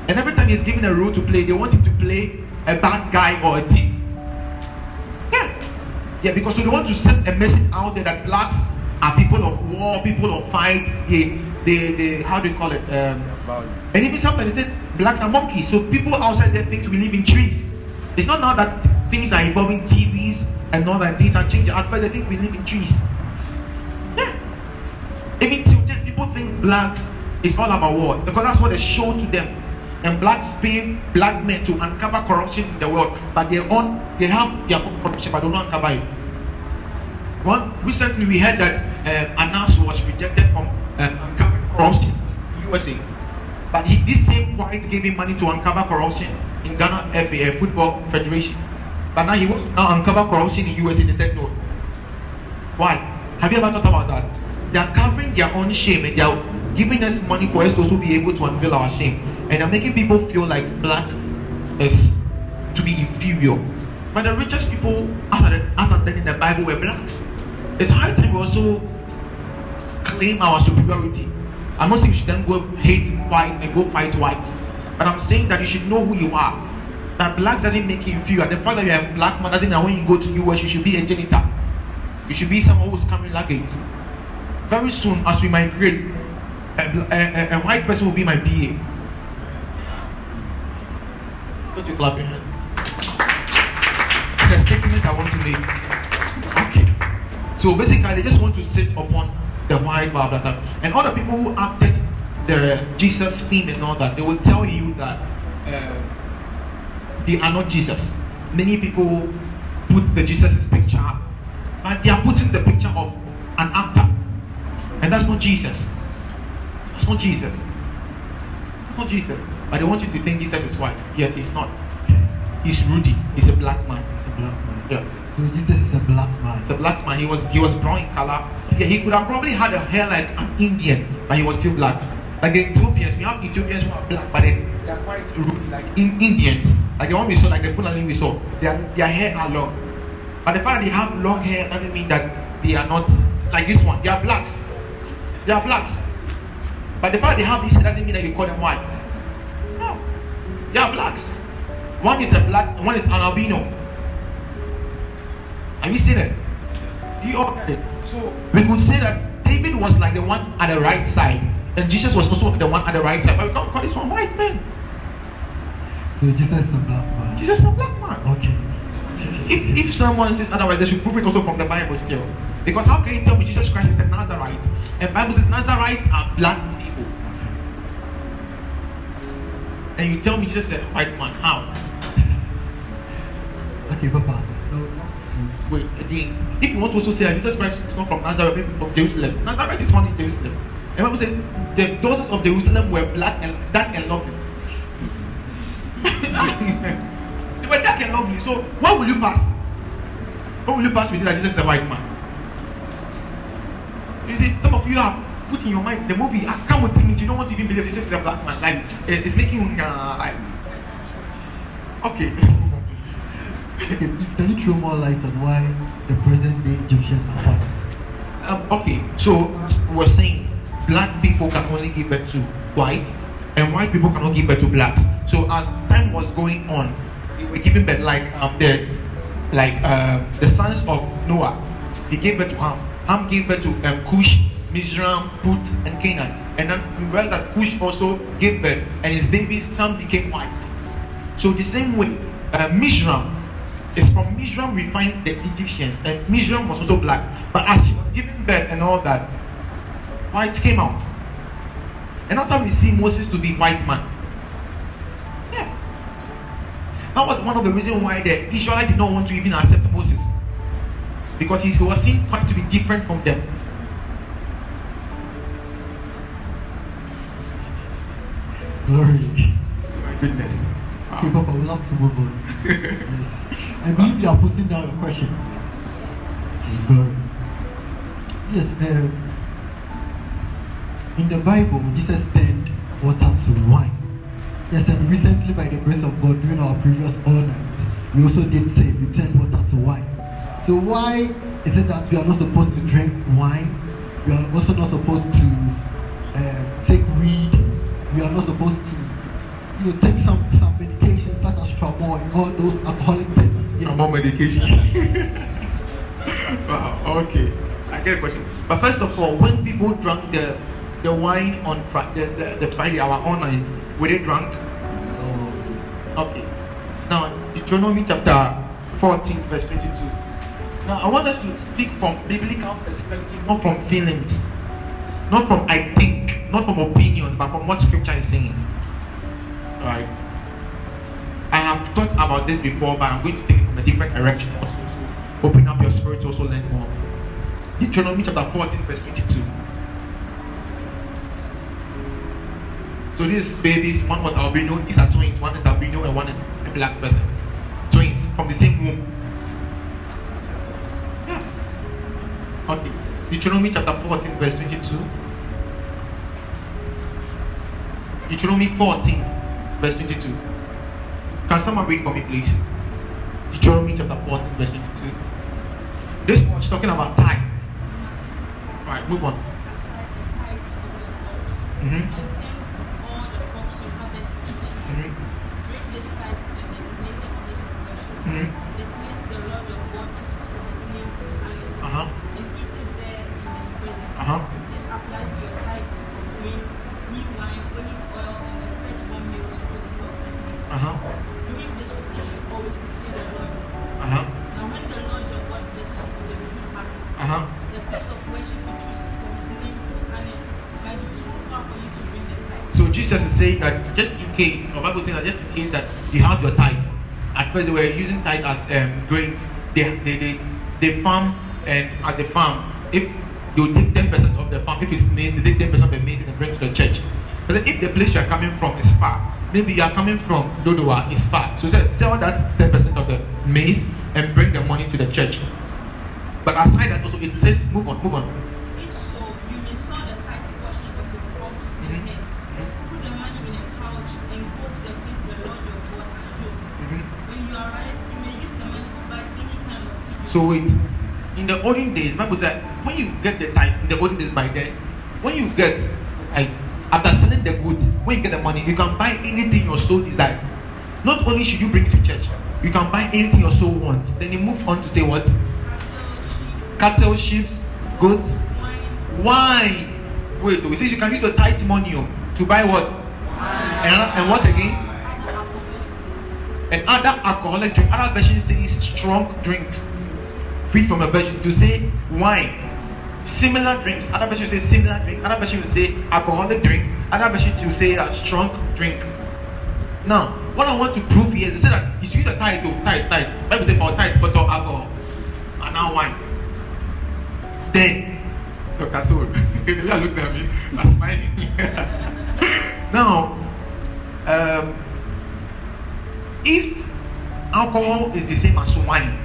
And every time he's given a role to play, they want him to play a bad guy or a thief. Yeah. Yeah, because they want to send a message out there that blacks are people of war, people of fights. They, they, they how do you call it? Um, and even sometimes they say blacks are monkeys. So people outside there think we live in trees. It's not now that things are involving TVs and all that things are changing. At first they think we live in trees. Yeah. Even today, people think blacks is all about war because that's what they show to them. And blacks pay black men to uncover corruption in the world, but they own they have their own corruption, but they don't uncover it. One recently we heard that um, Anas was rejected from um, uncovering corruption in USA, but he, this same white gave him money to uncover corruption in Ghana FA Football Federation. But now he wants to now uncover corruption in USA. They said no. Why? Have you ever thought about that? They are covering their own shame and they are giving us money for us to also be able to unveil our shame. And they're making people feel like black is to be inferior. But the richest people, as at then in the Bible, were blacks. It's high time we also claim our superiority. I'm not saying you should then go hate white and go fight white. But I'm saying that you should know who you are. That blacks doesn't make you inferior. The fact that you're a black man doesn't mean that when you go to US, you should be a janitor. You should be someone who's carrying luggage. Very soon, as we migrate, a, a, a, white person will be my PA. Don't you clap your hands? It's a statement I want to make. So basically, they just want to sit upon the white blah blah blah. And all the people who acted the Jesus theme and all that, they will tell you that uh, they are not Jesus. Many people put the Jesus' picture, but they are putting the picture of an actor, and that's not Jesus. That's not Jesus. That's not Jesus. But they want you to think Jesus is white, yet he's not. He's ruddy. He's a black man. He's a black man. Yeah. So Jesus is a black man. A black man. He was he was brown in color. Yeah, he could have probably had a hair like an Indian, but he was still black. Like the Ethiopians, we have Ethiopians who are black, but they, they are quite rude, like in Indians. Like the one we saw, like the Fulani we saw, their, their hair are long. But the fact that they have long hair doesn't mean that they are not like this one. They are blacks. They are blacks. But the fact that they have this doesn't mean that you call them whites. No. They are blacks. One is a black, one is an albino. Have you seen it? Do you all get it? So we could say that David was like the one at the right side, and Jesus was also the one at the right side. But we don't call this one white man. So Jesus is a black man. Jesus is a black man. Okay. If if someone says otherwise, they should prove it also from the Bible still. Because how can you tell me Jesus Christ is a Nazarite? And Bible says Nazarites are black people. And you tell me Jesus is a white man. How? Okay, Papa. Wait, again, if you want to also say that Jesus Christ is not from Nazareth, maybe from Jerusalem, Nazareth is found in Jerusalem. And Bible said the daughters of Jerusalem were black and dark and lovely. they were dark and lovely. So what will you pass? What will you pass with it that Jesus is a white man? You see, some of you have put in your mind the movie I with Trinity, you don't want to even believe Jesus is a black man. Like it's making you uh, like okay. Can you throw more light on why the present day Egyptians are white? Um, okay, so we're saying black people can only give birth to white, and white people cannot give birth to blacks. So as time was going on, they were giving birth like um, the like uh, the sons of Noah. He gave birth to Ham. Ham gave birth to um, Cush, Mizraim, Put, and Canaan. And then we realize that Cush also gave birth, and his babies some became white. So the same way, uh, Mizraim it's from Mizraim we find the Egyptians, and Mizraim was also black. But as she was giving birth and all that, white came out. And that's how we see Moses to be white man. Yeah. That was one of the reasons why the Israelites did not want to even accept Moses. Because he was seen quite to be different from them. Glory. My goodness. Papa, we'd love to move on. yes. I believe you are putting down your questions. Yes, uh, in the Bible, Jesus turned water to wine. Yes, and recently, by the grace of God, during our previous all night, we also did say we turned water to wine. So why is it that we are not supposed to drink wine? We are also not supposed to uh, take weed. We are not supposed to you know, take some some medications such as and all those alcoholic things. Tramol medication. wow, okay. I get a question. But first of all, when people drank the the wine on Friday, the, the, the Friday, our online, were they drunk? Oh. Okay. Now, Deuteronomy chapter 14, verse 22. Now, I want us to speak from biblical perspective, not from feelings, not from I think, not from opinions, but from what Scripture is saying. Alright. I have thought about this before, but I'm going to take it from a different direction also. So open up your spirit to also learn more. Deuteronomy chapter 14, verse 22. So these babies, one was albino, these are twins. One is albino and one is a black person. Twins from the same womb. Yeah. Okay. Deuteronomy chapter 14, verse 22. Deuteronomy 14, verse 22. Can someone read for me, please? Deuteronomy chapter 14, verse 22. This one's talking about tithes. Right, move on. Mm-hmm. Case, or Bible saying that just in case that you have your tithe. At first they were using tithe as um, grains. They, they, they, they farm and as they farm, if will take 10% of the farm, if it's maize, they take 10% of the maize and bring to the church. But if the place you are coming from is far, maybe you are coming from Dodowa is far. So say, sell that 10% of the maize and bring the money to the church. But aside that also it says move on, move on. So wait, in the olden days, Bible said when you get the tithe in the olden days by then, when you get right after selling the goods, when you get the money, you can buy anything your soul desires. Not only should you bring it to church, you can buy anything your soul wants. Then you move on to say what? cattle, sheep, goats, wine, wine. Wait, we say you can use the tithe money oh, to buy what? And, and what again? and other alcoholic drink. Other version says strong drinks. Free from a version to say wine. Similar drinks. Other version will say similar drinks. Other version will say alcoholic drink. Other version will say a strong drink. Now, what I want to prove here is that you should use a tithe to tithe, tithe. Bible say for tithe, but alcohol. And now wine. Then, looked at me, I'm smiling. now, um, if alcohol is the same as wine,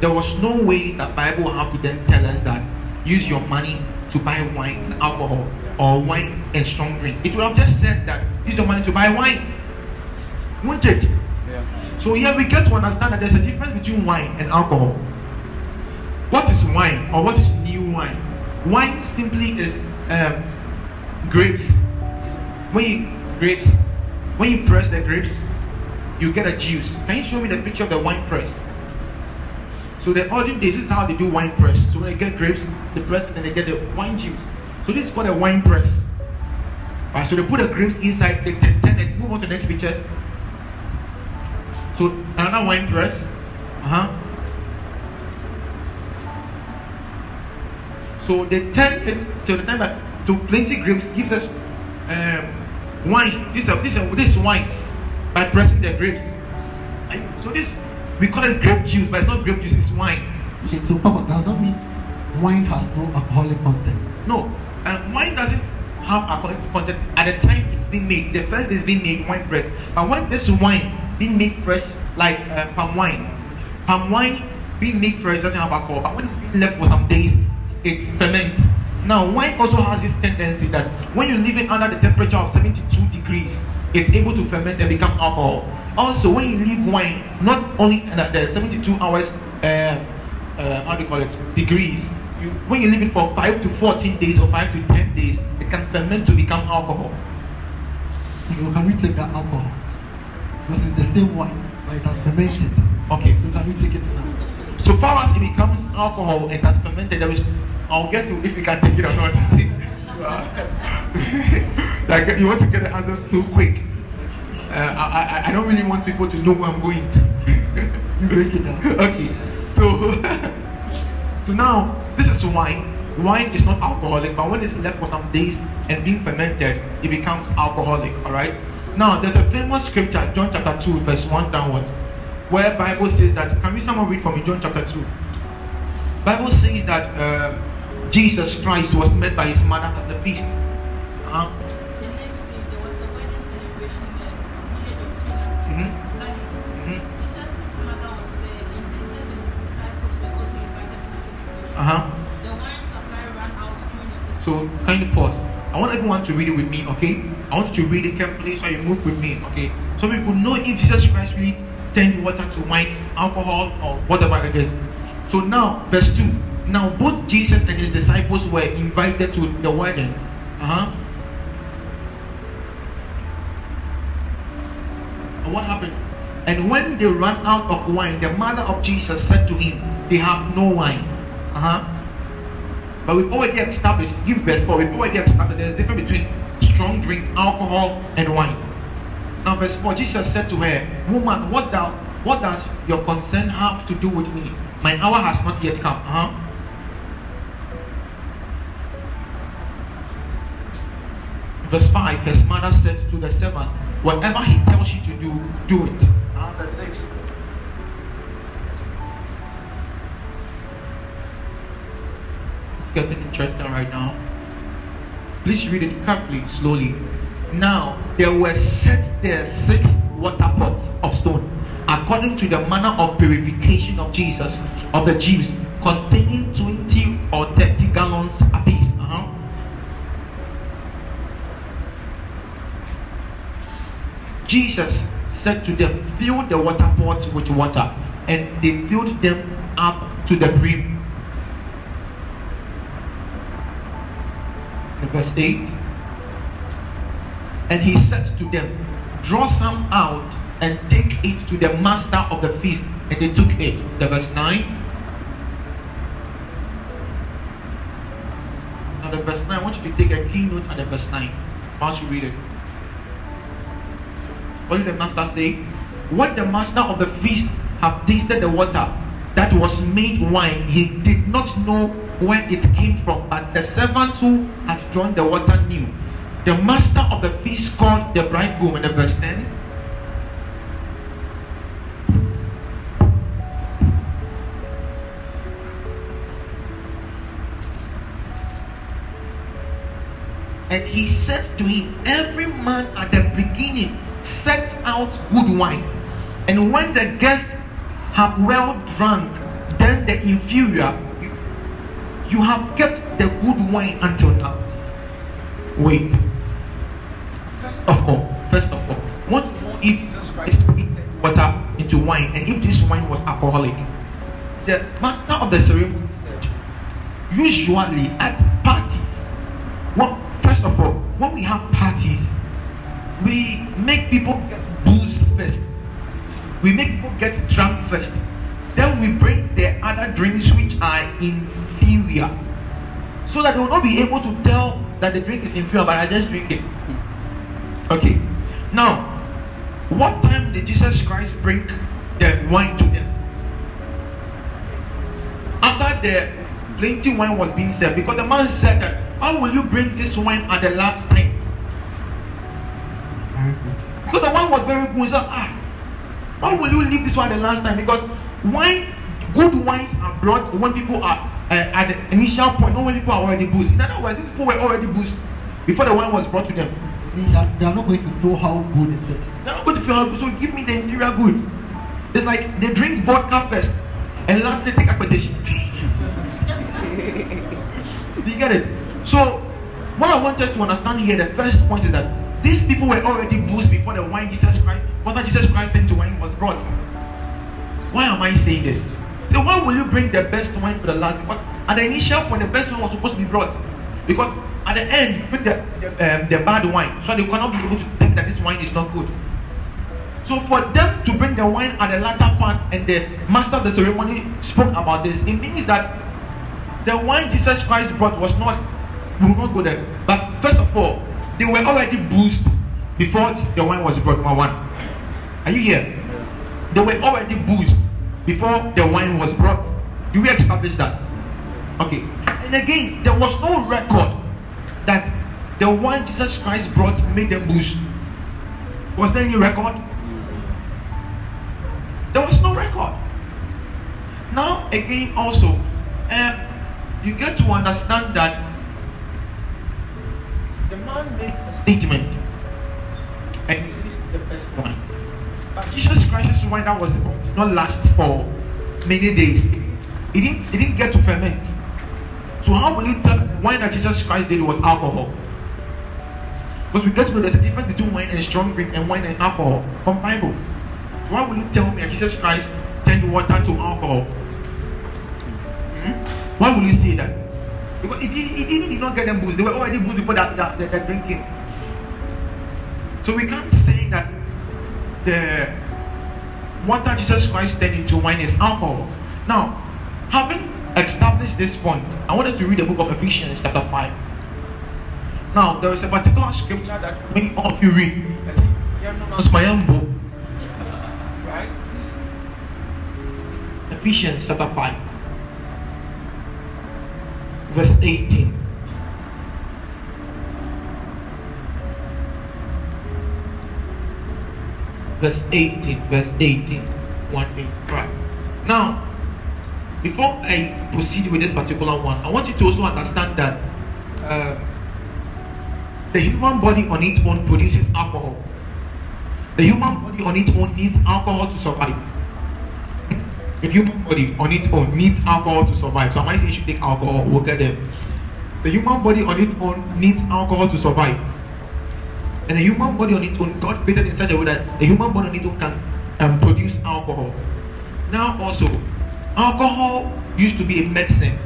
there was no way that Bible would have to then tell us that use your money to buy wine and alcohol or wine and strong drink. It would have just said that use your money to buy wine. Won't it? So here we get to understand that there's a difference between wine and alcohol. What is wine or what is new wine? Wine simply is um, grapes. When you grapes, when you press the grapes, you get a juice. Can you show me the picture of the wine pressed? So the olden days this is how they do wine press. So when they get grapes, they press and they get the wine juice. So this is called a wine press. Right, so they put the grapes inside, they turn it. Move on to the next pictures. So another wine press. Uh-huh. So they turn it till the time that to plenty grapes gives us um, wine. This is this is this wine by pressing the grapes. So this we call it grape juice, but it's not grape juice, it's wine. Okay, so Papa, does that mean wine has no alcoholic content? No, and wine doesn't have alcoholic content at the time it's been made. The first is being made wine press, but when this wine being made fresh, like uh, palm wine, palm wine being made fresh doesn't have alcohol, but when it's been left for some days, it ferments. Now, wine also has this tendency that when you leave it under the temperature of 72 degrees, it's able to ferment and become alcohol. Also, when you leave wine not only at the 72 hours, uh, uh, how do you call it, degrees, you, when you leave it for 5 to 14 days or 5 to 10 days, it can ferment to become alcohol. So can we take that alcohol? Because it's the same wine, but it has fermented. Okay. So can we take it now? So far as it becomes alcohol, it has fermented. There is, I'll get to if you can take it or not. like you want to get the answers too quick. Uh, I, I, I don't really want people to know where I'm going to. You break it down. okay, so so now this is wine. Wine is not alcoholic, but when it's left for some days and being fermented, it becomes alcoholic. All right. Now there's a famous scripture, John chapter two, verse one downwards, where Bible says that. Can we someone read for me, John chapter two? Bible says that uh, Jesus Christ was met by his mother at the feast. Uh, The next day, there was a wedding celebration in the village of Cana, mhm, Galilee. mhm, Jesus' mother was there, and Jesus and his disciples were also invited to the celebration. uh-huh. The wine supply ran out during the festival. So kindly pause. I want everyone to read it with me, okay? I want you to read it carefully so you move with me, okay? So we could know if Jesus Christ really turned water to wine, alcohol, or whatever it is. So now, verse 2. Now both Jesus and his disciples were invited to the wedding. Uh-huh. And what happened? And when they ran out of wine, the mother of Jesus said to him, They have no wine. Uh-huh. But we've already established, give verse 4, we've already established there's a difference between strong drink, alcohol, and wine. Now, verse 4, Jesus said to her, Woman, what thou what does your concern have to do with me? My hour has not yet come. Uh-huh. Verse 5, his mother said to the servant, Whatever he tells you to do, do it. Uh, verse 6. It's getting interesting right now. Please read it carefully, slowly. Now there were set there six water pots of stone, according to the manner of purification of Jesus of the Jews, containing twenty or thirty gallons apiece. Uh-huh. Jesus said to them, Fill the water pots with water, and they filled them up to the brim. The verse 8 and he said to them, Draw some out and take it to the master of the feast. And they took it. The verse 9. Now, the verse 9, I want you to take a key note at the verse 9 whilst you read it. Did the master say? When the master of the feast have tasted the water that was made wine, he did not know where it came from, but the servant who had drawn the water knew the master of the feast called the bridegroom in the verse 10 and he said to him every man at the beginning sets out good wine. And when the guests have well drunk then the inferior you, have kept the good wine until now. Wait. First of all, first of all, to if Jesus Christ water into wine? And if this wine was alcoholic. The master of the ceremony said, usually at parties, well, first of all, when we have parties, we make people get booze first. We make people get drunk first. Then we bring the other drinks which are inferior. So that they will not be able to tell that the drink is inferior, but I just drink it. Okay. Now, what time did Jesus Christ bring the wine to them? After the plenty wine was being served, because the man said that, How will you bring this wine at the last time? Because the wine was very good. So, ah, why will you leave this one the last time? Because wine, good wines are brought when people are uh, at the initial point, not when people are already boozed. In other words, these people were already boozed before the wine was brought to them. Means that they are not going to feel how good it is. They're not going to feel how good. So give me the inferior goods. It's like they drink vodka first and lastly take accommodation. Do you get it? So what I want us to understand here, the first point is that these people were already boozed before the wine Jesus Christ, water Jesus Christ into wine was brought. Why am I saying this? Then why will you bring the best wine for the last? Because at the initial point, the best wine was supposed to be brought. Because at the end, you bring the, the, um, the bad wine. So they cannot be able to think that this wine is not good. So for them to bring the wine at the latter part and the master of the ceremony spoke about this, it means that the wine Jesus Christ brought was not will not go there. But first of all, they were already boozed before the wine was brought. Number one. Are you here? They were already boozed before the wine was brought. Do we establish that? Okay. And again, there was no record that the wine Jesus Christ brought made them booze. Was there any record? There was no record. Now, again, also, um, you get to understand that the man made a statement, and he is the best wine. But Jesus Christ's wine that was did not last for many days. It didn't, it didn't get to ferment. So how will you tell wine that Jesus Christ did was alcohol? Because we get to know there's a difference between wine and strong drink and wine and alcohol from Bible. So why will you tell me that Jesus Christ turned water to alcohol? Hmm? Why will you say that? Because if he, even did not get them booze, they were already booze before that, that, that, that drinking. So we can't say that the water Jesus Christ turned into wine is alcohol. Now, having established this point, I want us to read the book of Ephesians, chapter 5. Now, there is a particular scripture that many of you read. That's my own book. Right? Ephesians chapter 5, verse 18. Verse 18, verse 18, 185. Now, before I proceed with this particular one, I want you to also understand that uh, the human body on its own produces alcohol. The human body on its own needs alcohol to survive. The human body on its own needs alcohol to survive. So I might say you should take alcohol, we'll get there. The human body on its own needs alcohol to survive. And the human body on its own, God created in such a way that the human body on its own can um, produce alcohol. Now also, alcohol used to be a medicine.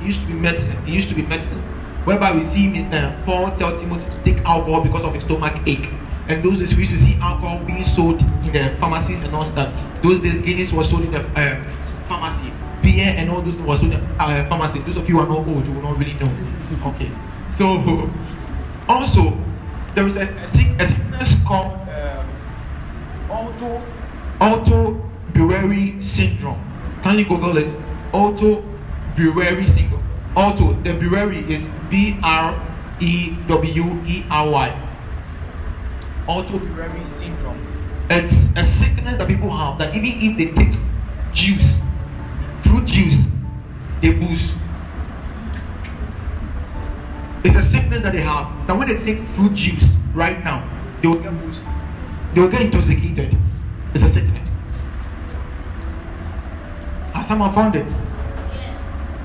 It used to be medicine. It used to be medicine. Whereby we see uh, Paul tell Timothy to take alcohol because of his stomach ache. And those days we used to see alcohol being sold in the pharmacies and all that. Those days Guinness was sold in the uh, pharmacy. Beer and all those was sold in the uh, pharmacy. Those of you who are not old, you will not really know. Okay. So also there is a, a, a sickness called um, auto auto Brewery syndrome. Can you Google it? Auto Brewery syndrome. Auto the brewery is B R E W E R Y. Auto Brewery syndrome. It's a sickness that people have that even if they take juice, fruit juice, they boost. It's a sickness that they have that when they take fruit juice right now, they will get boost. They will get intoxicated. It's a sickness. Has someone found it?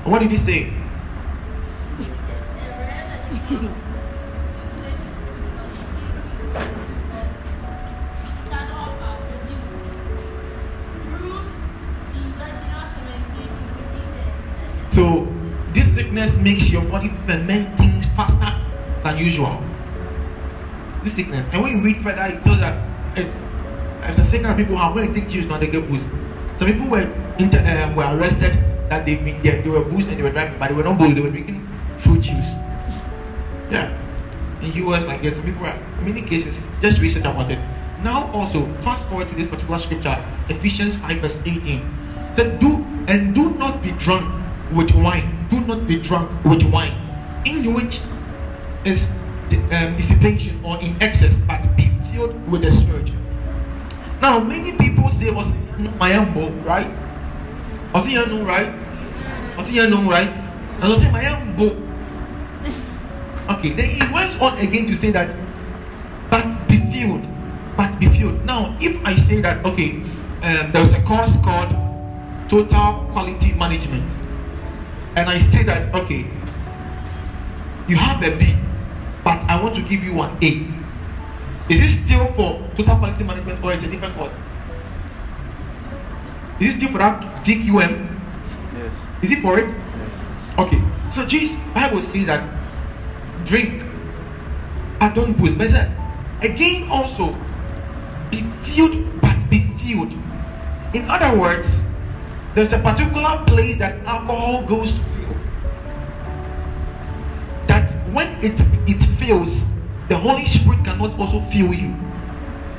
What did he say? sickness makes your body ferment things faster than usual. This sickness, and when you read further, it tells that it's it's a sickness people have when they take juice now they get boost. Some people were inter, uh, were arrested that they they, they were boost and they were driving, but they were not boost. They were drinking fruit juice. Yeah, in US like this, people were many cases. Just research about it. Now also fast forward to this particular scripture, Ephesians five verse eighteen. Said do and do not be drunk with wine. Do not be drunk with wine, in which is um, dissipation or in excess, but be filled with the Spirit. Now, many people say, "Was my Mayambo right? Was he no right? Was he no right?" And I say, "Mayambo." Okay, then he went on again to say that, "But be filled, but be filled." Now, if I say that, okay, um, there's a course called Total Quality Management and I say that okay, you have a B, but I want to give you an A. Is it still for total quality management or is it a different course? Is it still for that TQM? Yes. Is it for it? Yes. Okay. So Jesus Bible says that drink, I don't boost. But said, again also be filled, but be filled. In other words, there's a particular place that alcohol goes to fill. That when it it fills, the Holy Spirit cannot also fill you.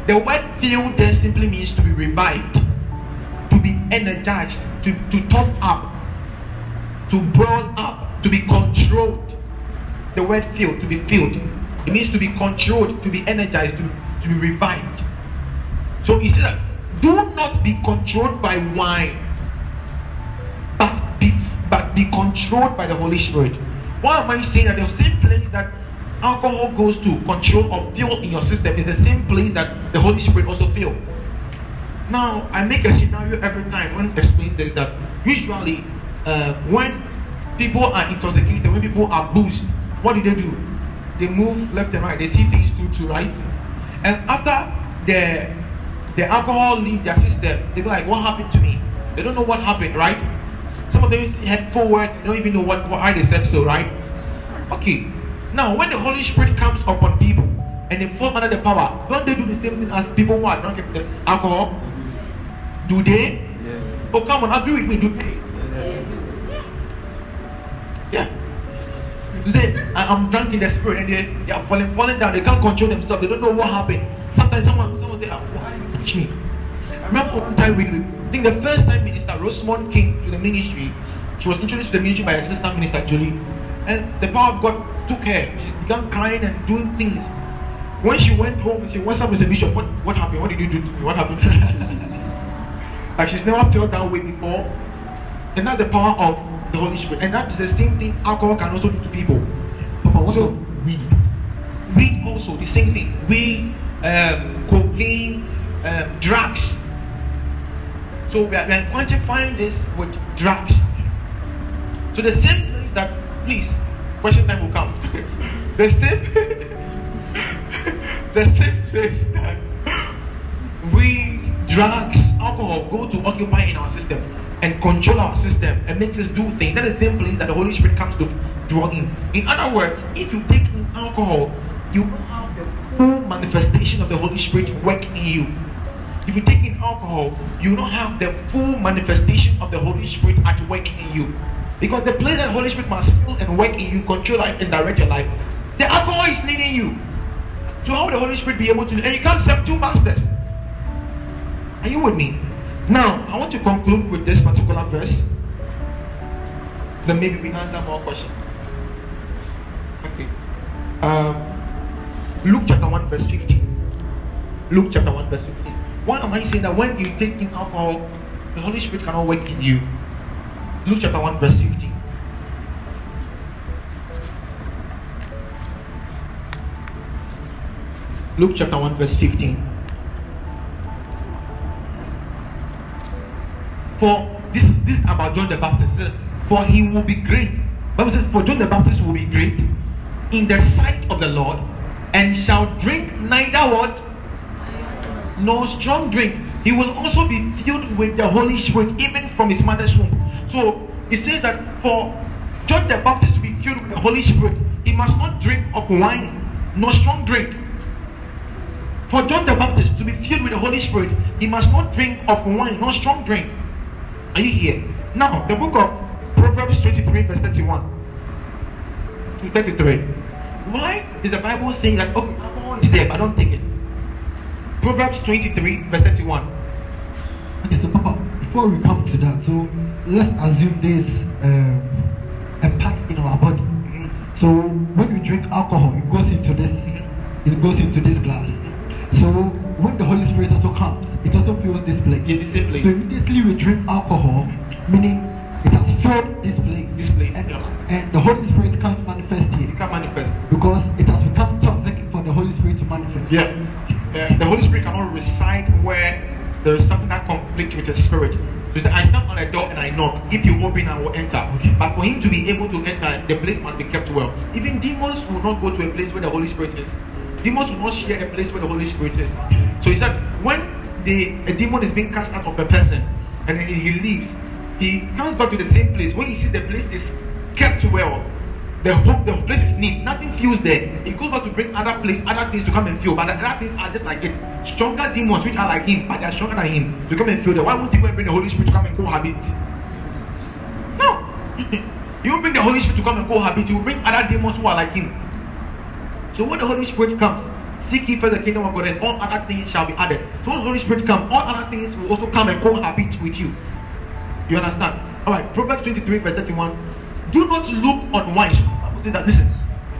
The word fill there simply means to be revived, to be energized, to, to top up, to boil up, to be controlled. The word filled, to be filled. It means to be controlled, to be energized, to, to be revived. So he said, do not be controlled by wine be controlled by the Holy Spirit. Why am I saying that the same place that alcohol goes to control or fuel in your system is the same place that the Holy Spirit also feel. Now I make a scenario every time when explaining this that usually uh, when people are intoxicated, when people are boozed, what do they do? they move left and right, they see things too, too right. And after the the alcohol leave their system, they be like, what happened to me? They don't know what happened, right? Some of them head forward, they don't even know what, what why they said so, right? Okay. Now when the Holy Spirit comes upon people and they fall under the power, don't they do the same thing as people who are drinking the alcohol? Do they? Yes. Oh come on, agree with me, do they? Yes. Yeah. You say, I- I'm drunk in the spirit and they, they are falling, falling down. They can't control themselves. They don't know what happened. Sometimes someone, someone say, "Ah, why did you me? I remember one time we, I think the first time Minister Rosemont came to the ministry, she was introduced to the ministry by Assistant Minister Julie. And the power of God took her. She began crying and doing things. When she went home, she what's up with the bishop? What what happened? What did you do to me? What happened? like she's never felt that way before. And that's the power of the Holy Spirit. And that's the same thing alcohol can also do to people. Papa, what So- weed? Weed also, the same thing. Weed, um, cocaine, um, drugs. So we are, we are quantifying this with drugs. So the same place that, please, question time will come. the same, the same place that we drugs, alcohol go to occupy in our system and control our system and makes us do things. That's the same place that the Holy Spirit comes to draw in. In other words, if you take in alcohol, you will have the full manifestation of the Holy Spirit work in you. If you take in alcohol, you will not have the full manifestation of the Holy Spirit at work in you. Because the place that Holy Spirit must fill and work in you, control life and direct your life, the alcohol is leading you. So how the Holy Spirit be able to? And you can't serve two masters. Are you with me? Now, I want to conclude with this particular verse. Then maybe we can answer more questions. Okay. Um, Luke chapter 1, verse 15. Luke chapter 1, verse 15. Why am I saying that when you take in alcohol, the Holy Spirit cannot work in you? Luke chapter 1, verse 15. Luke chapter 1, verse 15. For this this is about John the Baptist. For he will be great. Bible says, For John the Baptist will be great in the sight of the Lord, and shall drink neither what? No strong drink. He will also be filled with the Holy Spirit, even from his mother's womb. So it says that for John the Baptist to be filled with the Holy Spirit, he must not drink of wine, nor strong drink. For John the Baptist to be filled with the Holy Spirit, he must not drink of wine, nor strong drink. Are you here? Now, the book of Proverbs 23, verse 31 to 33. Why is the Bible saying that, okay, alcohol is there, but don't take it? Proverbs 23, verse 31. Okay, so Papa, before we come to that, so let's assume there's um, a part in our body. Mhm. So when we drink alcohol, it goes into this, it goes into this glass. So when the Holy Spirit also comes, it also fills this place. Yeah, the same place. So immediately we drink alcohol, meaning it has filled this place. This place, and, yeah. and the Holy Spirit can't manifest here can't manifest. because it has become toxic for the Holy Spirit to manifest. Yeah. The Holy Spirit cannot reside where there is something that conflicts with the spirit. So he said, I stand on a door and I knock. If you open, I will enter. But for him to be able to enter, the place must be kept well. Even demons will not go to a place where the Holy Spirit is. Demons will not share a place where the Holy Spirit is. So he said, when the a demon is being cast out of a person and then he leaves, he comes back to the same place. When he sees the place is kept well, the hope the place is neat, nothing feels there. It goes back to bring other place, other things to come and fill. But the other things are just like it. Stronger demons which are like him, but they are stronger than him to come and fill there. Why won't he go and bring the Holy Spirit to come and cohabit? No. he won't bring the Holy Spirit to come and cohabit. He will bring other demons who are like him. So when the Holy Spirit comes, seek ye first the kingdom of God, and all other things shall be added. So when the Holy Spirit comes, all other things will also come and cohabit with you. You understand? All right. Proverbs 23, verse 31. Do not look on wine. I will say that. Listen,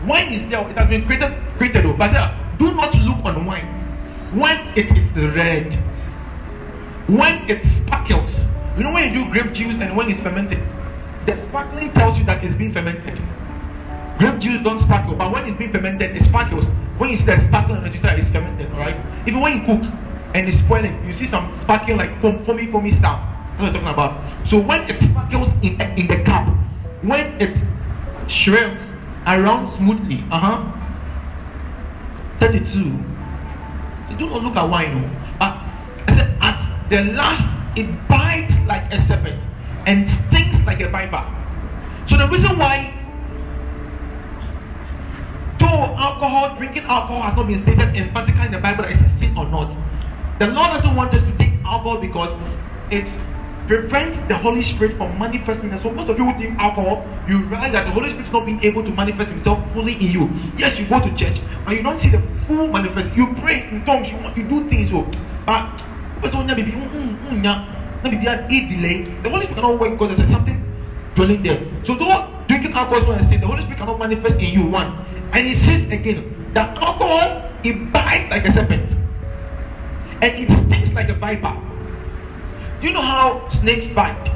wine is there. It has been created, created. oh, But do not look on wine when it is red. When it sparkles. You know when you do grape juice and when it's fermented, the sparkling tells you that it's been fermented. Grape juice don't sparkle, but when it's being fermented, it sparkles. When you see that sparkling, see it's fermented, alright? Even when you cook and it's spoiling, you see some sparkling like foam, foamy, foamy stuff. That's what I'm talking about. So when it sparkles in, in the cup, when it shrills around smoothly, uh-huh, 32. So do not look at wine. No. But I said, at the last, it bites like a serpent and stings like a viper. So the reason why, though alcohol, drinking alcohol has not been stated emphatically in the Bible that it's a sin or not, the Lord doesn't want us to take alcohol because it prevents the Holy Spirit from manifesting. And so most of you drink alcohol, you realize that the Holy Spirit is not being able to manifest Himself fully in you. Yes, you go to church, but you don't see the full manifest. You pray in tongues, you, you do things, oh, but mm, mm, mm. The Holy Spirit cannot work because there's something dwelling there. So though drinking alcohol is not a sin, the Holy Spirit cannot manifest in you. One, and He says again that alcohol it bites like a serpent and it stings like a viper. Do you know how snakes bite?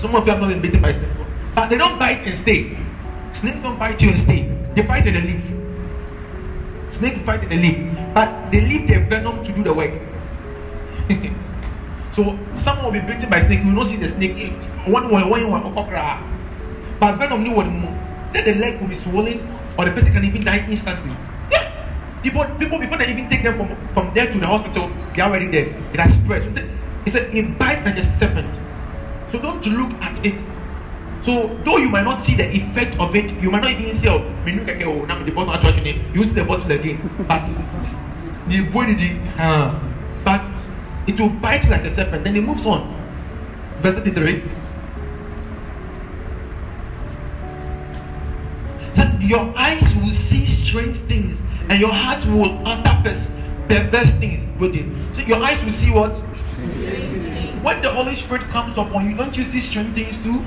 Some of you have not been bitten by snakes, but they don't bite and stay. Snakes don't bite you and stay. They bite in the leaf. Snakes bite in the leaf, but they leave their venom to do the work. so someone will be bitten by snake. You will not see the snake. One one one one But venom new one more. Then the leg will be swollen, or the person can even die instantly. Yeah. People, people before they even take them from, from there to the hospital, they are already dead. It has spread. So he said, it bites like a serpent. So don't look at it. So though you might not see the effect of it, you might not even say, oh, the bottle actually you see the bottle again. But the body uh, but it will bite like a serpent. Then it moves on. Verse 33. Said your eyes will see strange things and your heart will utter perverse things with it. So your eyes will see what? When the Holy Spirit comes upon you, don't you see strange things too?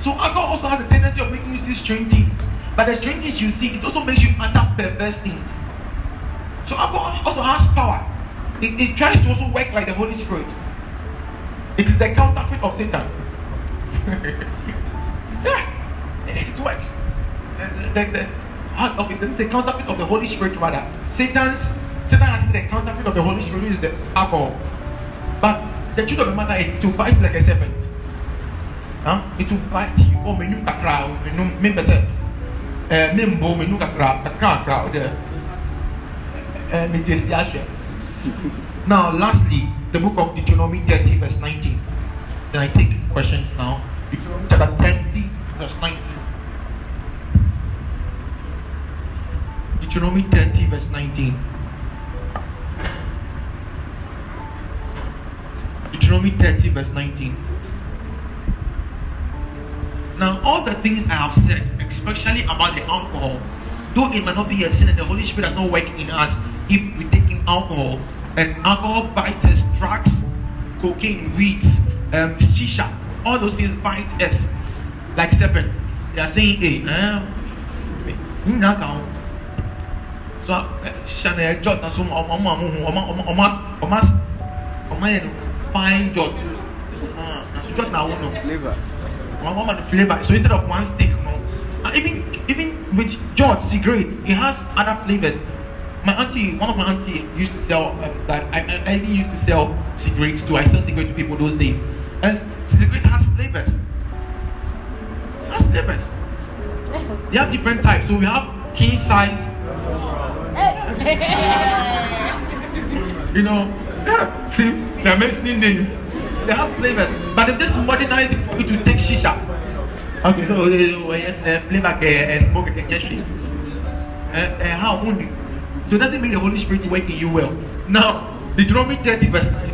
So alcohol also has a tendency of making you see strange things. But the strange things you see, it also makes you utter perverse things. So alcohol also has power. It, it tries to also work like the Holy Spirit. It is the counterfeit of Satan. yeah, it works. The, the, the, okay, let me say counterfeit of the Holy Spirit rather. Satan's Satan has the counterfeit of the Holy Spirit, is the alcohol. But the truth of the matter is, it will bite like a serpent. Huh? It will bite you. Oh, menu kakra, menu member said, eh, membo menu kakra, kakra kakra, the me taste Now, lastly, the book of Deuteronomy 30, verse 19. Can I take questions now? Deuteronomy chapter 30, verse 19. Deuteronomy 30, verse 19. Deuteronomy 30, verse 19. Now, all the things I have said, especially about the alcohol, though it might not be a sin and the Holy Spirit does not work in us if we take in alcohol, and alcohol bites us, drugs, cocaine, weeds, um, shisha, all those things bite us like serpents. They are saying, hey, um, so hyɛ na ɛjɔ na so ɔmo ɔmo ɔmo hu ɔmo ɔmo ɔmo ɔmo ɔmo yɛ no fine jot na so jot now one no. Flavor. ɔmo ɔmo no flavour so instead of one stick no. And even even with jot cigarette it has other flavours my auntie one of my auntie used to sell um, that I I I even used to sell cigarettes too. I sell cigarettes to people those days. And c- cigarette has flavours it has flavours they have different types. So we have king size. You know, yeah, they're mentioning names. They have flavors. But if this modernize it for you to take shisha, okay, so uh, yes, uh, flavor, uh, uh, smoke, uh, get shit. Uh, uh, how only? So it doesn't mean the Holy Spirit is working you well. Now, Deuteronomy 30, verse 9.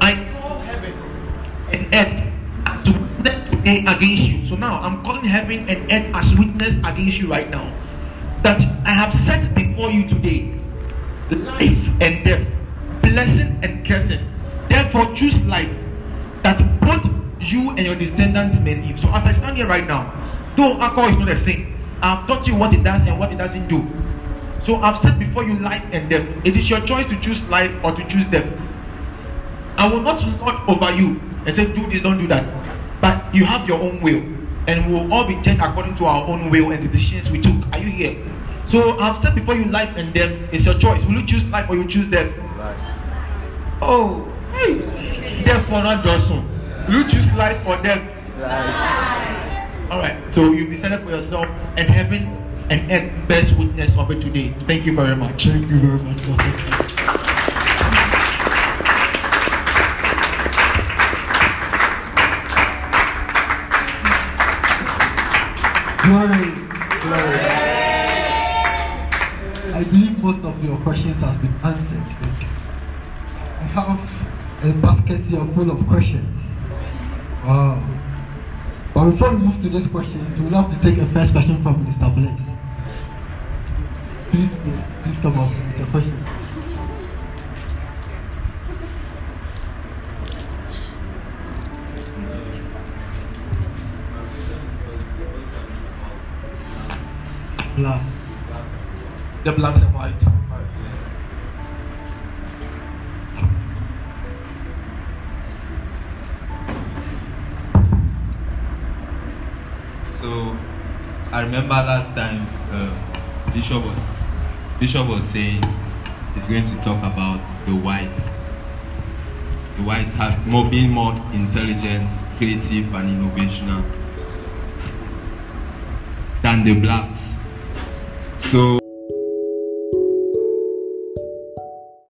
I call heaven and earth as witness today against you. So now I'm calling heaven and earth as witness against you right now. That I have set before you today life and death, blessing and cursing. Therefore, choose life that both you and your descendants may live. So, as I stand here right now, though alcohol is not a sin, I've taught you what it does and what it doesn't do. So, I've said before you life and death. It is your choice to choose life or to choose death. I will not lord over you and say, do this, don't do that. But you have your own will, and we will all be judged according to our own will and decisions we took. Are you here? So I've said before you life and death is your choice. Will you choose life or will you choose death? Life. Oh, hey. death or not Johnson. Will you choose life or death? Life. All right. So you decided for yourself, and heaven and Ed best witness of it today. Thank you very much. Thank you very much, Prophet. Glory. Glory. I believe most of your questions have been answered. Have a basket here full of questions. Wow. But before we move to these questions, we'll have to take a first question from Mr. Blaze. Please, please, please come up with your question. Black. The blacks and whites. So I remember last time uh, Bishop was Bishop was saying he's going to talk about the white. The whites have more being more intelligent, creative, and innovational than the blacks. So